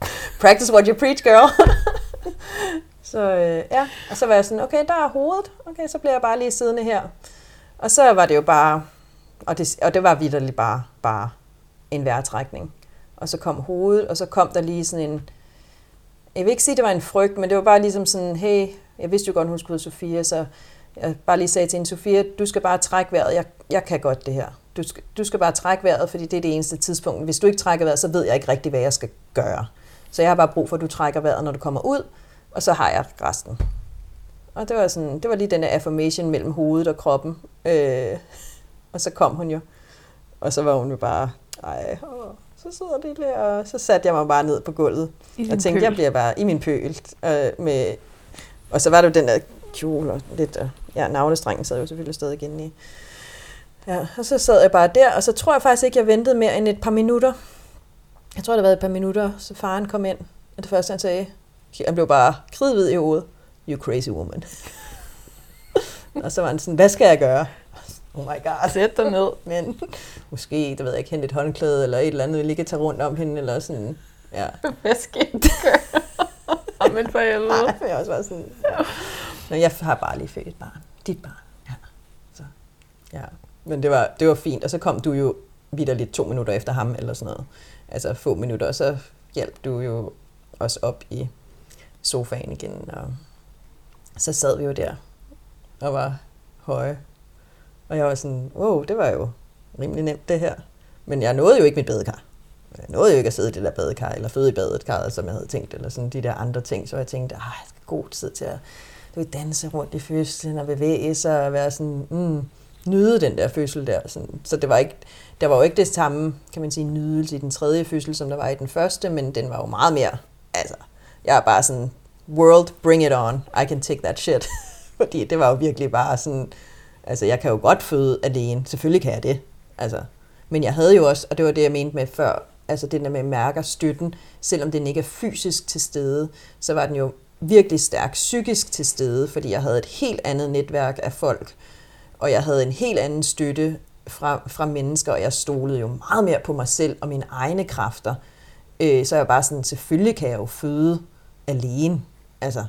Practice what you preach, girl. så øh, ja, og så var jeg sådan, okay, der er hovedet. Okay, så bliver jeg bare lige siddende her. Og så var det jo bare, og det, og det var vidderligt bare, bare en vejrtrækning. Og så kom hovedet, og så kom der lige sådan en, jeg vil ikke sige, det var en frygt, men det var bare ligesom sådan, hey, jeg vidste jo godt, hun skulle ud Sofia, så jeg bare lige sagde til hende, Sofia, du skal bare trække vejret, jeg, jeg kan godt det her. Du skal, du skal bare trække vejret, fordi det er det eneste tidspunkt. Hvis du ikke trækker vejret, så ved jeg ikke rigtig, hvad jeg skal gøre. Så jeg har bare brug for, at du trækker vejret, når du kommer ud, og så har jeg resten. Og det var, sådan, det var lige den der affirmation mellem hovedet og kroppen. Øh, og så kom hun jo. Og så var hun jo bare, ej, åh, så sidder det der, og så satte jeg mig bare ned på gulvet. Og tænkte, jeg bliver bare i min pøl. Øh, med, og så var det jo den der kjole og lidt, øh, ja, navlestrengen sad jo selvfølgelig stadig inde i. Ja, og så sad jeg bare der, og så tror jeg faktisk ikke, jeg ventede mere end et par minutter. Jeg tror, det var et par minutter, så faren kom ind. Og det første, han sagde, han blev bare kridhvid i hovedet. You crazy woman. og så var han sådan, hvad skal jeg gøre? Oh my god. Sæt dig ned. Men måske, det ved jeg ikke, hente et håndklæde eller et eller andet, lige kan tage rundt om hende, eller sådan, ja. Hvad skal jeg gøre? Amen for helvede. Nej, jeg også var sådan, ja. Men jeg har bare lige født et barn. Dit barn. Ja. Så, ja. Men det var, det var fint, og så kom du jo lidt to minutter efter ham, eller sådan noget. Altså få minutter, og så hjalp du jo os op i sofaen igen, og så sad vi jo der og var høje. Og jeg var sådan, wow, det var jo rimelig nemt det her. Men jeg nåede jo ikke mit badekar. Jeg nåede jo ikke at sidde i det der badekar, eller føde i badekarret, som jeg havde tænkt, eller sådan de der andre ting. Så jeg tænkte, ah, jeg skal god tid til at du vil danse rundt i fødslen og bevæge sig og være sådan, mm, nyde den der fødsel der. Sådan. Så det var ikke, der var jo ikke det samme, kan man sige, nydelse i den tredje fødsel, som der var i den første, men den var jo meget mere, altså, jeg er bare sådan, world, bring it on, I can take that shit. Fordi det var jo virkelig bare sådan, altså jeg kan jo godt føde alene, selvfølgelig kan jeg det. Altså, men jeg havde jo også, og det var det, jeg mente med før, altså det der med mærker støtten, selvom den ikke er fysisk til stede, så var den jo virkelig stærk psykisk til stede, fordi jeg havde et helt andet netværk af folk, og jeg havde en helt anden støtte fra, fra mennesker, og jeg stolede jo meget mere på mig selv og mine egne kræfter. Øh, så jeg var bare sådan, selvfølgelig kan jeg jo føde alene. Altså,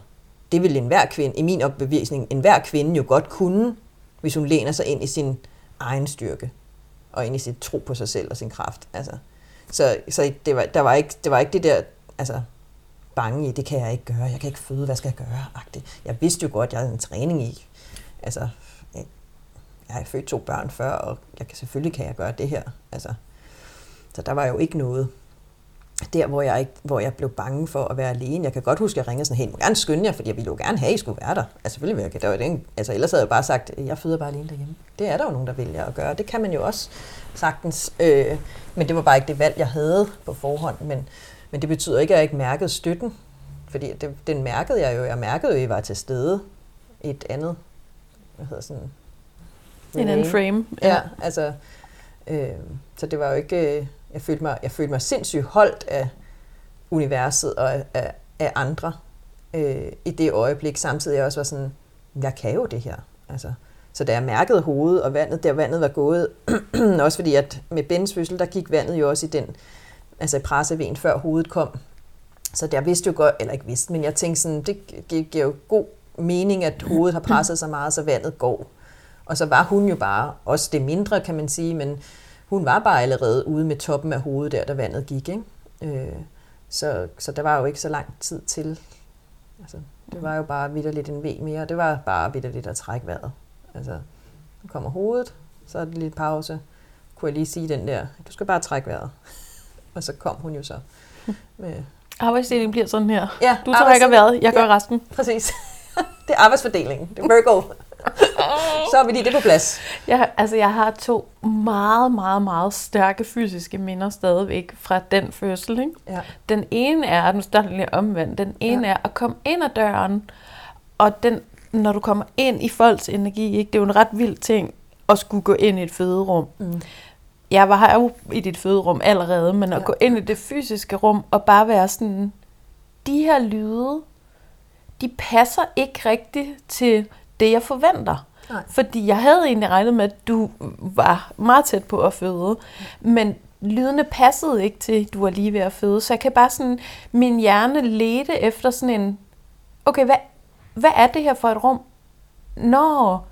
det ville enhver kvinde, i min opbevisning, enhver kvinde jo godt kunne, hvis hun læner sig ind i sin egen styrke, og ind i sit tro på sig selv og sin kraft. Altså, så så det, var, der var ikke, det var ikke det der, altså, bange i, det kan jeg ikke gøre, jeg kan ikke føde, hvad skal jeg gøre? -agtigt. Jeg vidste jo godt, jeg havde en træning i, altså, jeg har født to børn før, og jeg kan, selvfølgelig kan jeg gøre det her. Altså, så der var jo ikke noget der, hvor jeg, ikke, hvor jeg blev bange for at være alene. Jeg kan godt huske, at jeg ringede sådan, helt, må gerne skynde jer, fordi jeg ville jo gerne have, at I skulle være der. Altså selvfølgelig vil jeg, der var det, altså ellers havde jeg bare sagt, jeg føder bare alene derhjemme. Det er der jo nogen, der vælger at gøre. Det kan man jo også sagtens. Øh, men det var bare ikke det valg, jeg havde på forhånd. Men, men det betyder ikke, at jeg ikke mærkede støtten. Fordi det, den mærkede jeg jo. Jeg mærkede jo, at I var til stede i et andet, hvad hedder sådan, en anden frame. Ja, ja altså, øh, så det var jo ikke, øh, jeg følte mig, jeg følte mig sindssygt holdt af universet og af, af, andre øh, i det øjeblik. Samtidig jeg også var sådan, jeg kan jo det her. Altså, så da jeg mærkede hovedet og vandet, der vandet var gået, også fordi at med Bens fødsel, der gik vandet jo også i den, altså i presseven, før hovedet kom. Så der vidste jo godt, eller ikke vidste, men jeg tænkte sådan, det giver jo god mening, at hovedet har presset så meget, så vandet går. Og så var hun jo bare, også det mindre kan man sige, men hun var bare allerede ude med toppen af hovedet der, da vandet gik. Ikke? Øh, så, så der var jo ikke så lang tid til. Altså, det var jo bare vidderligt en V mere. Det var bare vidderligt at trække vejret. Altså, nu kommer hovedet, så er det lidt pause. Kunne jeg lige sige den der, du skal bare trække vejret. Og så kom hun jo så. Med Arbejdsdelingen bliver sådan her. Ja, du trækker vejret, jeg gør ja, resten. Præcis. det er arbejdsfordelingen. Det er Virgo. så er vi lige det på plads. Jeg, altså, jeg har to meget, meget, meget stærke fysiske minder stadigvæk fra den fødsel. Ikke? Ja. Den ene er, nu starter lige omvendt, den ene ja. er at komme ind ad døren, og den, når du kommer ind i folks energi, ikke? det er jo en ret vild ting at skulle gå ind i et føderum. Mm. Jeg var her jo i dit føderum allerede, men at ja. gå ind i det fysiske rum og bare være sådan, de her lyde, de passer ikke rigtigt til det, jeg forventer. Nej. Fordi jeg havde egentlig regnet med, at du var meget tæt på at føde, men lydene passede ikke til, at du var lige ved at føde. Så jeg kan bare sådan, min hjerne lede efter sådan en, okay, hvad, hvad er det her for et rum? Når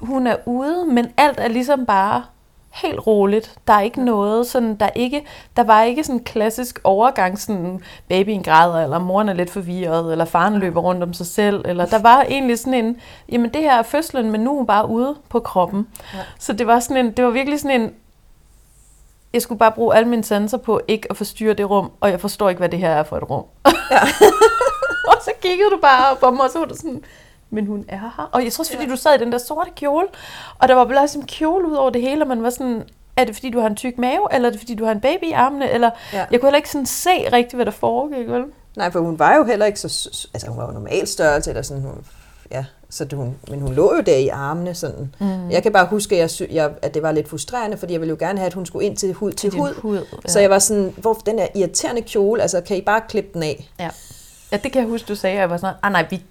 hun er ude, men alt er ligesom bare helt roligt. Der er ikke noget, sådan, der, ikke, der var ikke sådan en klassisk overgang, sådan babyen græder, eller moren er lidt forvirret, eller faren løber rundt om sig selv, eller der var egentlig sådan en, jamen det her er fødslen, men nu er hun bare ude på kroppen. Ja. Så det var, sådan en, det var virkelig sådan en, jeg skulle bare bruge alle mine sanser på ikke at forstyrre det rum, og jeg forstår ikke, hvad det her er for et rum. Ja. og så kiggede du bare på mig, og så var du sådan, men hun er her. Og jeg tror også, fordi ja. du sad i den der sorte kjole, og der var bare sådan en kjole ud over det hele, og man var sådan, er det fordi, du har en tyk mave, eller er det fordi, du har en baby i armene? Eller, ja. Jeg kunne heller ikke sådan se rigtigt, hvad der foregik, vel? Nej, for hun var jo heller ikke så... Altså, hun var jo normal størrelse, eller sådan... Hun, ja, så det, hun, men hun lå jo der i armene. Sådan. Mm. Jeg kan bare huske, at, jeg, jeg, at det var lidt frustrerende, fordi jeg ville jo gerne have, at hun skulle ind til hud til, til hud. hud ja. Så jeg var sådan, hvor den der irriterende kjole, altså kan I bare klippe den af? Ja, ja det kan jeg huske, du sagde. Jeg var sådan, ah nej, vi,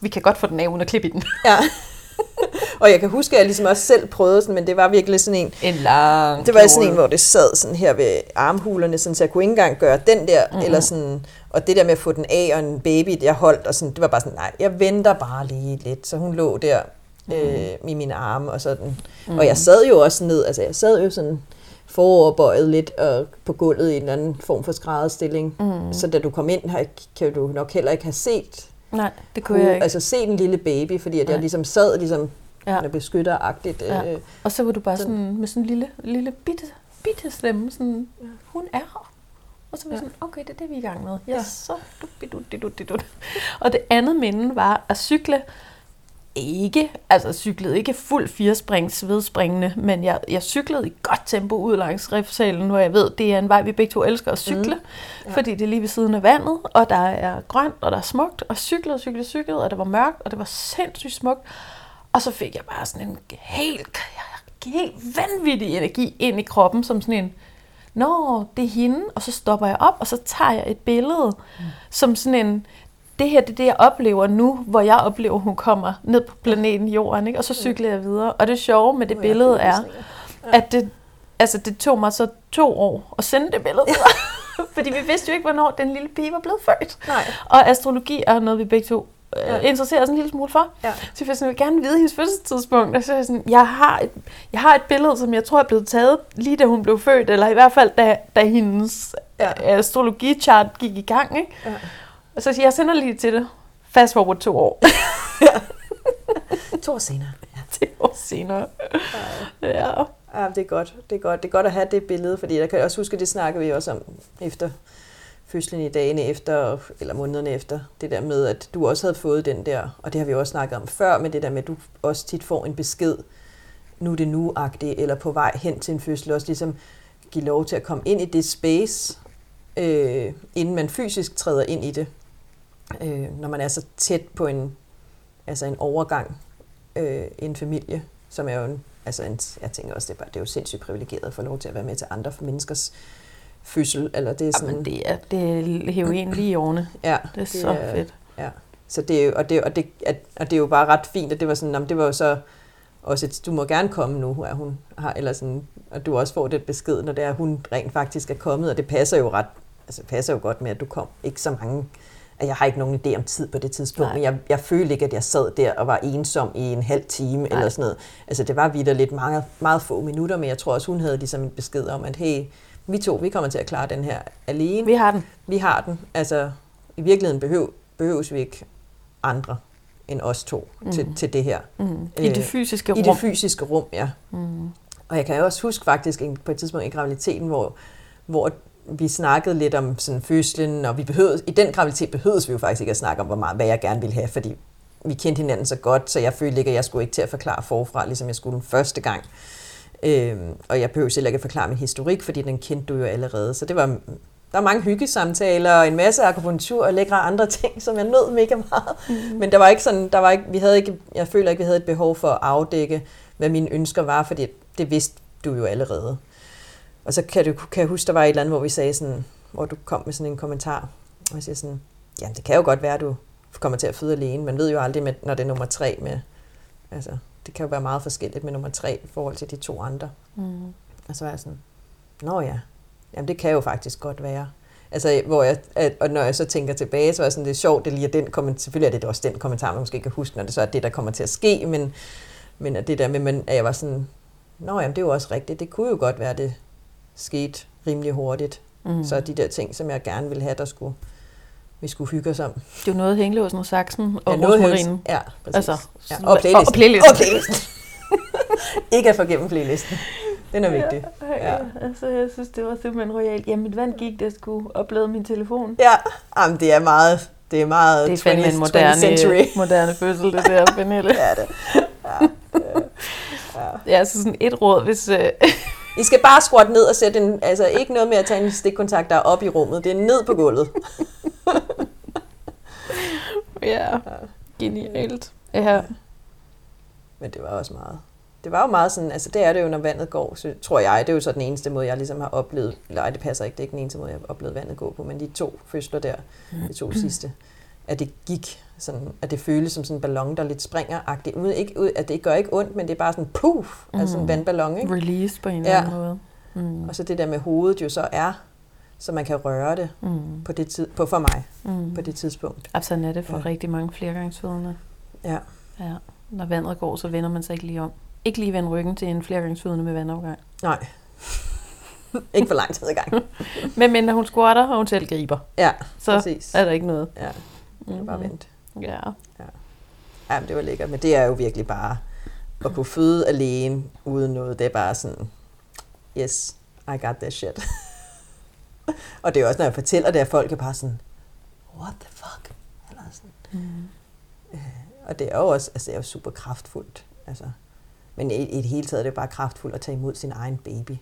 vi, kan godt få den af, uden at klippe i den. Ja. og jeg kan huske, at jeg ligesom også selv prøvede sådan, men det var virkelig sådan en... En lang Det var sådan en, hvor det sad sådan her ved armhulerne, sådan, så jeg kunne ikke engang gøre den der, mm-hmm. eller sådan... Og det der med at få den af, og en baby, jeg holdt, og sådan, det var bare sådan, nej, jeg venter bare lige lidt. Så hun lå der mm-hmm. øh, i mine arme, og sådan. Mm-hmm. Og jeg sad jo også ned, altså jeg sad jo sådan foroverbøjet lidt og på gulvet i en anden form for skrædderstilling. Mm. Så da du kom ind her, kan du nok heller ikke have set Nej, det kunne jeg ikke. Altså se den lille baby, fordi at jeg ligesom sad ligesom ja. beskytteragtigt. Ja. Øh, og så var du bare sådan, med sådan en lille, lille bitte, bitte stemme, sådan, ja. hun er her. Og så var jeg ja. sådan, okay, det er det, vi er i gang med. Ja, ja. så du, du, du, du, du. Og det andet minde var at cykle ikke, altså cyklede ikke fuld firesprings vedspringende, men jeg, jeg cyklede i godt tempo ud langs Riffsalen, hvor jeg ved, det er en vej, vi begge to elsker at cykle, mm. ja. fordi det er lige ved siden af vandet, og der er grønt, og der er smukt, og cyklede, cyklede, cyklede, og det var mørkt, og det var sindssygt smukt. Og så fik jeg bare sådan en helt, helt vanvittig energi ind i kroppen, som sådan en, nå, det er hende, og så stopper jeg op, og så tager jeg et billede, mm. som sådan en, det her det er det, jeg oplever nu, hvor jeg oplever, hun kommer ned på planeten Jorden, ikke? og så cykler jeg videre. Og det sjove med det billede er, at det, altså, det tog mig så to år at sende det billede. Fordi vi vidste jo ikke, hvornår den lille pige var blevet født. Nej. Og astrologi er noget, vi begge to øh, ja. interesserer os en lille smule for. Ja. Så jeg, sådan, vil gerne vide hendes fødselstidspunkt. Og så er jeg sådan, jeg har, et, jeg har et billede, som jeg tror er blevet taget lige da hun blev født, eller i hvert fald da, da hendes ja. astrologichart gik i gang. Ikke? Ja. Og så siger jeg, jeg sender lige til det. Fast forward to år. ja. to år senere. Ja. To år senere. Ja. ja. det er godt. Det er godt. Det er godt at have det billede, fordi jeg kan også huske, det snakker vi også om efter fødslen i dagene efter, eller månederne efter, det der med, at du også havde fået den der, og det har vi også snakket om før, men det der med, at du også tit får en besked, nu er det nu eller på vej hen til en fødsel, også ligesom give lov til at komme ind i det space, øh, inden man fysisk træder ind i det øh, når man er så tæt på en, altså en overgang øh, i en familie, som er jo en, altså en, jeg tænker også, det er, bare, det er jo sindssygt privilegeret at få lov til at være med til andre menneskers fødsel. Eller det er sådan, Jamen, det er, det er heroin lige i årene. Ja, det er det så er, fedt. Ja. Så det er og det, og det, at, og det er jo bare ret fint, at det var sådan, jamen, det var jo så også et, du må gerne komme nu, at hun har, eller sådan, og du også får det besked, når det er, at hun rent faktisk er kommet, og det passer jo ret, altså passer jo godt med, at du kom ikke så mange jeg har ikke nogen idé om tid på det tidspunkt, Nej. men jeg, jeg følte ikke, at jeg sad der og var ensom i en halv time Nej. eller sådan noget. Altså det var videre lidt meget, meget få minutter, men jeg tror også, hun havde ligesom en besked om, at hey, vi to, vi kommer til at klare den her alene. Vi har den. Vi har den. Altså i virkeligheden behøv, behøves vi ikke andre end os to mm. til, til det her. Mm. I det fysiske rum. I det fysiske rum, ja. Mm. Og jeg kan også huske faktisk på et tidspunkt i graviditeten, hvor, hvor vi snakkede lidt om sådan fødslen, og vi behøvede, i den graviditet behøvede vi jo faktisk ikke at snakke om, hvor meget, hvad jeg gerne ville have, fordi vi kendte hinanden så godt, så jeg følte ikke, at jeg skulle ikke til at forklare forfra, ligesom jeg skulle den første gang. Øhm, og jeg behøver selv ikke at forklare min historik, fordi den kendte du jo allerede. Så det var, der var mange hyggesamtaler og en masse akupunktur og lækre andre ting, som jeg nød mega meget. Mm. Men der var ikke sådan, der var ikke, vi havde ikke, jeg føler ikke, vi havde et behov for at afdække, hvad mine ønsker var, fordi det vidste du jo allerede. Og så kan, du, kan jeg huske, der var et eller andet, hvor vi sagde sådan, hvor du kom med sådan en kommentar, og jeg siger sådan, ja, det kan jo godt være, at du kommer til at føde alene. Man ved jo aldrig, med, når det er nummer tre med, altså, det kan jo være meget forskelligt med nummer tre i forhold til de to andre. Mm. Og så var jeg sådan, nå ja, jamen det kan jo faktisk godt være. Altså, hvor jeg, at, og når jeg så tænker tilbage, så er sådan, det er sjovt, det lige er den kommentar, selvfølgelig er det også den kommentar, man måske kan huske, når det så er det, der kommer til at ske, men, men at det der med, man, at jeg var sådan, nå jamen, det er jo også rigtigt, det kunne jo godt være, det skete rimelig hurtigt. Mm. Så de der ting, som jeg gerne ville have, der skulle, vi skulle hygge os om. Det er jo noget hængelåsen saksen og ja, rosmarinen. Ja, præcis. Altså, ja, og playlisten. Og, playlisten. Og playlisten. Ikke at gennem playlisten. Den er vigtig. Ja, ja. Altså, jeg synes, det var simpelthen royalt. Jamen, mit vand gik, det skulle oplade min telefon. Ja, Jamen, det er meget, det er meget det er fandme en moderne, moderne fødsel, det der, Pernille. ja, det. Ja, det ja. ja, så sådan et råd, hvis... Uh... I skal bare squat ned og sætte en... Altså, ikke noget med at tage en stikkontakt, der er op i rummet. Det er ned på gulvet. ja, genialt. Ja. Men det var også meget det var jo meget sådan, altså det er det jo, når vandet går, så tror jeg, det er jo så den eneste måde, jeg ligesom har oplevet, nej, det passer ikke, det er ikke den eneste måde, jeg har oplevet vandet gå på, men de to fødsler der, de to sidste, at det gik sådan, at det føles som sådan en ballon, der lidt springer agtigt ud, ikke, ud, at det gør ikke ondt, men det er bare sådan puff, mm. altså en vandballon, ikke? Release på en eller anden måde. Mm. Og så det der med hovedet jo så er, så man kan røre det mm. på det tid, på for mig, mm. på det tidspunkt. Altså er det for ja. rigtig mange flergangsfødende. Ja. ja. Når vandet går, så vender man sig ikke lige om. Ikke lige vende ryggen til en flergangsfødende med vandafgang. Nej. ikke for lang tid i gang. Men mindre hun squatter, og hun selv griber. Ja, så præcis. er der ikke noget. Ja, det er bare mhm. vente. Ja. ja. Ja, men det var lækkert. Men det er jo virkelig bare at kunne føde alene uden noget. Det er bare sådan, yes, I got this shit. og det er også, når jeg fortæller det, at folk er bare sådan, what the fuck? Eller sådan. Mm. Øh, og det er jo også, altså det er jo super kraftfuldt. Altså, men i, i det hele taget er det bare kraftfuldt at tage imod sin egen baby.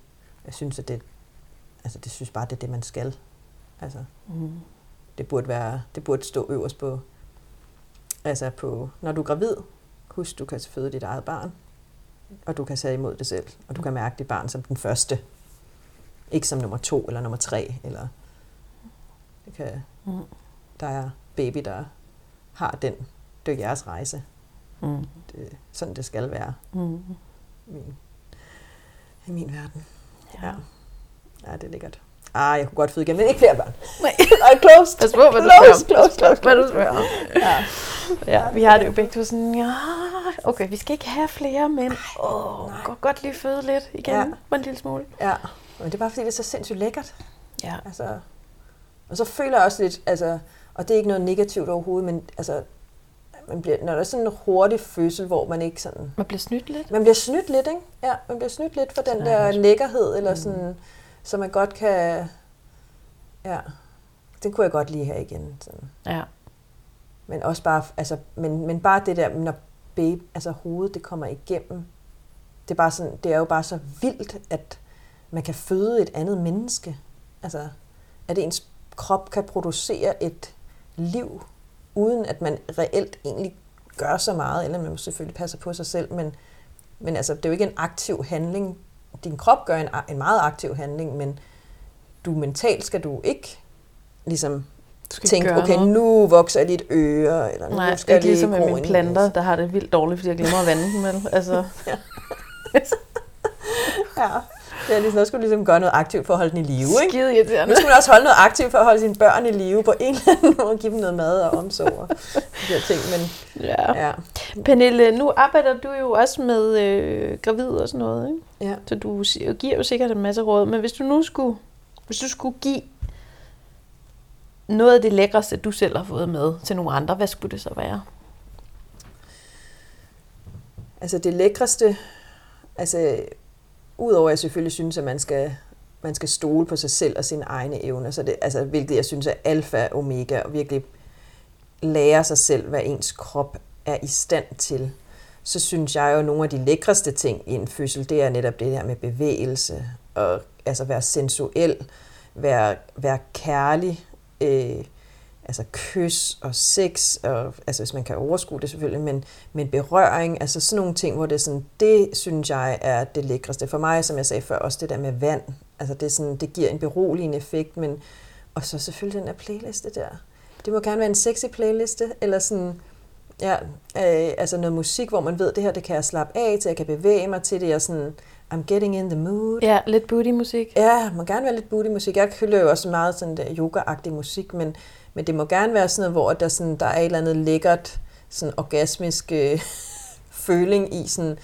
Jeg synes, at det, altså det synes bare, det er det, man skal. Altså, mm. det, burde være, det burde stå øverst på, altså på, når du er gravid, husk, du kan føde dit eget barn, og du kan tage imod det selv, og du kan mærke dit barn som den første. Ikke som nummer to eller nummer tre, eller det kan, mm. der er baby, der har den. Det er jeres rejse. Mm. Det, sådan det skal være. Mm. Min, I min verden. Ja. ja. Ja, det er lækkert. Ah, jeg kunne godt føde igen, men ikke flere børn. Nej. Close. Pas på, hvad du close, close, close, Hvad du spørger. Ja. ja. vi har det jo begge to sådan, ja, okay, vi skal ikke have flere, men åh, oh, går godt lige føde lidt igen, ja. en lille smule. Ja, men det er bare fordi, det er så sindssygt lækkert. Ja. Altså, og så føler jeg også lidt, altså, og det er ikke noget negativt overhovedet, men altså, man bliver, når der er sådan en hurtig fødsel, hvor man ikke sådan... Man bliver snydt lidt? Man bliver snydt lidt, ikke? Ja, man bliver snydt lidt for den der lækkerhed, eller mm. sådan, så man godt kan... Ja, den kunne jeg godt lige have igen. Sådan. Ja. Men også bare, altså, men, men bare det der, når baby, altså hovedet, det kommer igennem, det er, bare sådan, det er jo bare så vildt, at man kan føde et andet menneske. Altså, at ens krop kan producere et liv, uden at man reelt egentlig gør så meget, eller man selvfølgelig passer på sig selv, men, men altså, det er jo ikke en aktiv handling. Din krop gør en, en meget aktiv handling, men du mentalt skal du ikke ligesom tænke, okay, noget. nu vokser jeg lidt øre, eller nu Nej, skal lige ligesom med mine planter, der har det vildt dårligt, fordi jeg glemmer at vande dem. Altså. ja. ja. Det er ligesom, der skulle ligesom gøre noget aktivt for at holde den i live. Ikke? Skide irriterende. Nu skulle man også holde noget aktivt for at holde sine børn i live på en eller anden måde, og give dem noget mad og omsorg og de her ting. Men, ja. ja. Pernille, nu arbejder du jo også med øh, gravid og sådan noget, ikke? Ja. Så du giver jo sikkert en masse råd, men hvis du nu skulle, hvis du skulle give noget af det lækreste, du selv har fået med til nogle andre, hvad skulle det så være? Altså det lækreste, altså Udover at jeg selvfølgelig synes, at man skal, man skal stole på sig selv og sine egne evner, så det, altså, hvilket jeg synes er alfa og omega, og virkelig lære sig selv, hvad ens krop er i stand til, så synes jeg jo, at nogle af de lækreste ting i en fødsel, det er netop det der med bevægelse, og altså være sensuel, være, være kærlig, øh, altså kys og sex, og, altså hvis man kan overskue det selvfølgelig, men, men berøring, altså sådan nogle ting, hvor det er sådan, det synes jeg er det lækreste. For mig, som jeg sagde før, også det der med vand, altså det, er sådan, det giver en beroligende effekt, men, og så selvfølgelig den der playliste der. Det må gerne være en sexy playliste, eller sådan, ja, øh, altså noget musik, hvor man ved, det her, det kan jeg slappe af til, jeg kan bevæge mig til det, jeg sådan, I'm getting in the mood. Ja, lidt booty-musik. Ja, må gerne være lidt booty-musik. Jeg hylder jo også meget sådan der yoga-agtig musik, men, men det må gerne være sådan noget, hvor der, sådan, der er et eller andet lækkert, sådan orgasmisk øh, føling i. Sådan,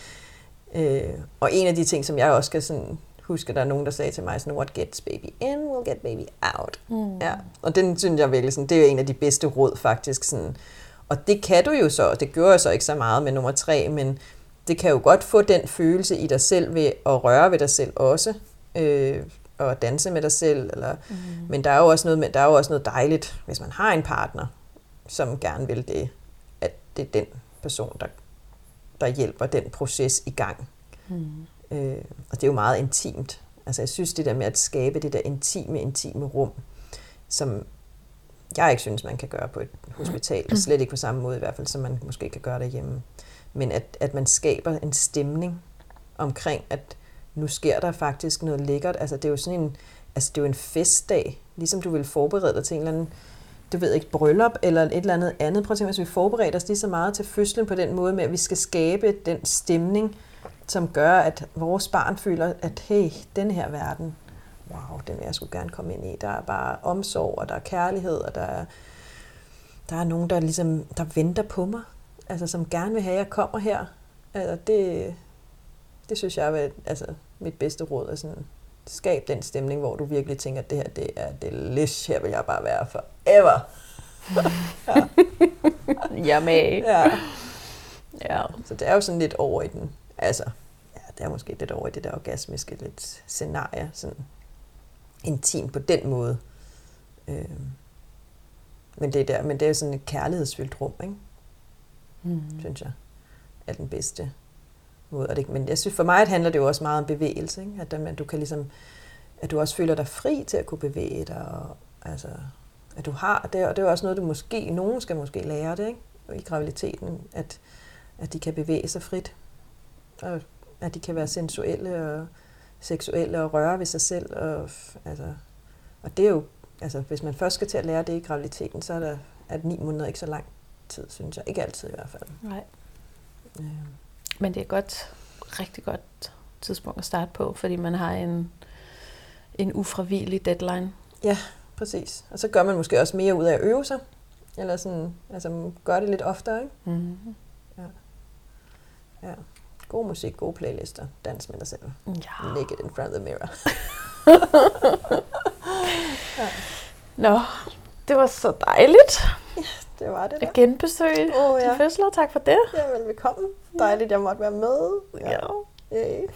øh, og en af de ting, som jeg også skal sådan, huske, der er nogen, der sagde til mig, sådan, what gets baby in will get baby out. Mm. Ja, og den synes jeg virkelig, sådan, det er en af de bedste råd faktisk. Sådan, og det kan du jo så, det gør jeg så ikke så meget med nummer tre, men det kan jo godt få den følelse i dig selv ved at røre ved dig selv også, øh, og danse med dig selv. Eller, mm. Men der er, jo også noget med, der er jo også noget dejligt, hvis man har en partner, som gerne vil det, at det er den person, der, der hjælper den proces i gang. Mm. Øh, og det er jo meget intimt. Altså jeg synes det der med at skabe det der intime, intime rum, som jeg ikke synes, man kan gøre på et hospital. Slet ikke på samme måde i hvert fald, som man måske kan gøre derhjemme. Men at, at man skaber en stemning omkring, at nu sker der faktisk noget lækkert. Altså det er jo sådan en, altså det er jo en festdag, ligesom du vil forberede dig til en eller anden, du ved ikke, bryllup eller et eller andet andet. Prøv at tænke, hvis vi forbereder os lige så meget til fødslen på den måde med, at vi skal skabe den stemning, som gør, at vores barn føler, at hey, den her verden, wow, den vil jeg skulle gerne komme ind i. Der er bare omsorg, og der er kærlighed, og der er, der er nogen, der ligesom, der venter på mig. Altså, som gerne vil have, at jeg kommer her. Altså, det, det synes jeg er altså, mit bedste råd. Er sådan, skab den stemning, hvor du virkelig tænker, at det her det er delish. Her vil jeg bare være forever. ja. Jamen. Ja. ja. Så det er jo sådan lidt over i den, altså, ja, det er måske lidt over i det der orgasmiske lidt scenarie, sådan intim på den måde. Øh, men det er der, men det er sådan et kærlighedsfyldt rum, ikke? Mm. Synes jeg, er den bedste måde. Og det, men jeg synes, for mig handler det jo også meget om bevægelse, ikke? At, at du kan ligesom, at du også føler dig fri til at kunne bevæge dig, og altså, at du har det, og det er jo også noget, du måske, nogen skal måske lære det, ikke? i graviditeten, at, at de kan bevæge sig frit, og at de kan være sensuelle og seksuelle og røre ved sig selv. Og, altså, og det er jo, altså, hvis man først skal til at lære det i graviditeten, så er, der, at ni måneder ikke så lang tid, synes jeg. Ikke altid i hvert fald. Nej. Øh. Men det er godt, rigtig godt tidspunkt at starte på, fordi man har en, en ufravigelig deadline. Ja, præcis. Og så gør man måske også mere ud af at øve sig. Eller sådan, altså gør det lidt oftere, ikke? Mm-hmm. Ja. Ja. God musik, gode playlister. Dans med dig selv. Ja. Naked in front of the mirror. ja. Nå, det var så dejligt. Ja, det var det da. At genbesøge oh, ja. fødsler. Tak for det. Ja, velkommen. Dejligt, jeg måtte være med. Ja. ja. Yay.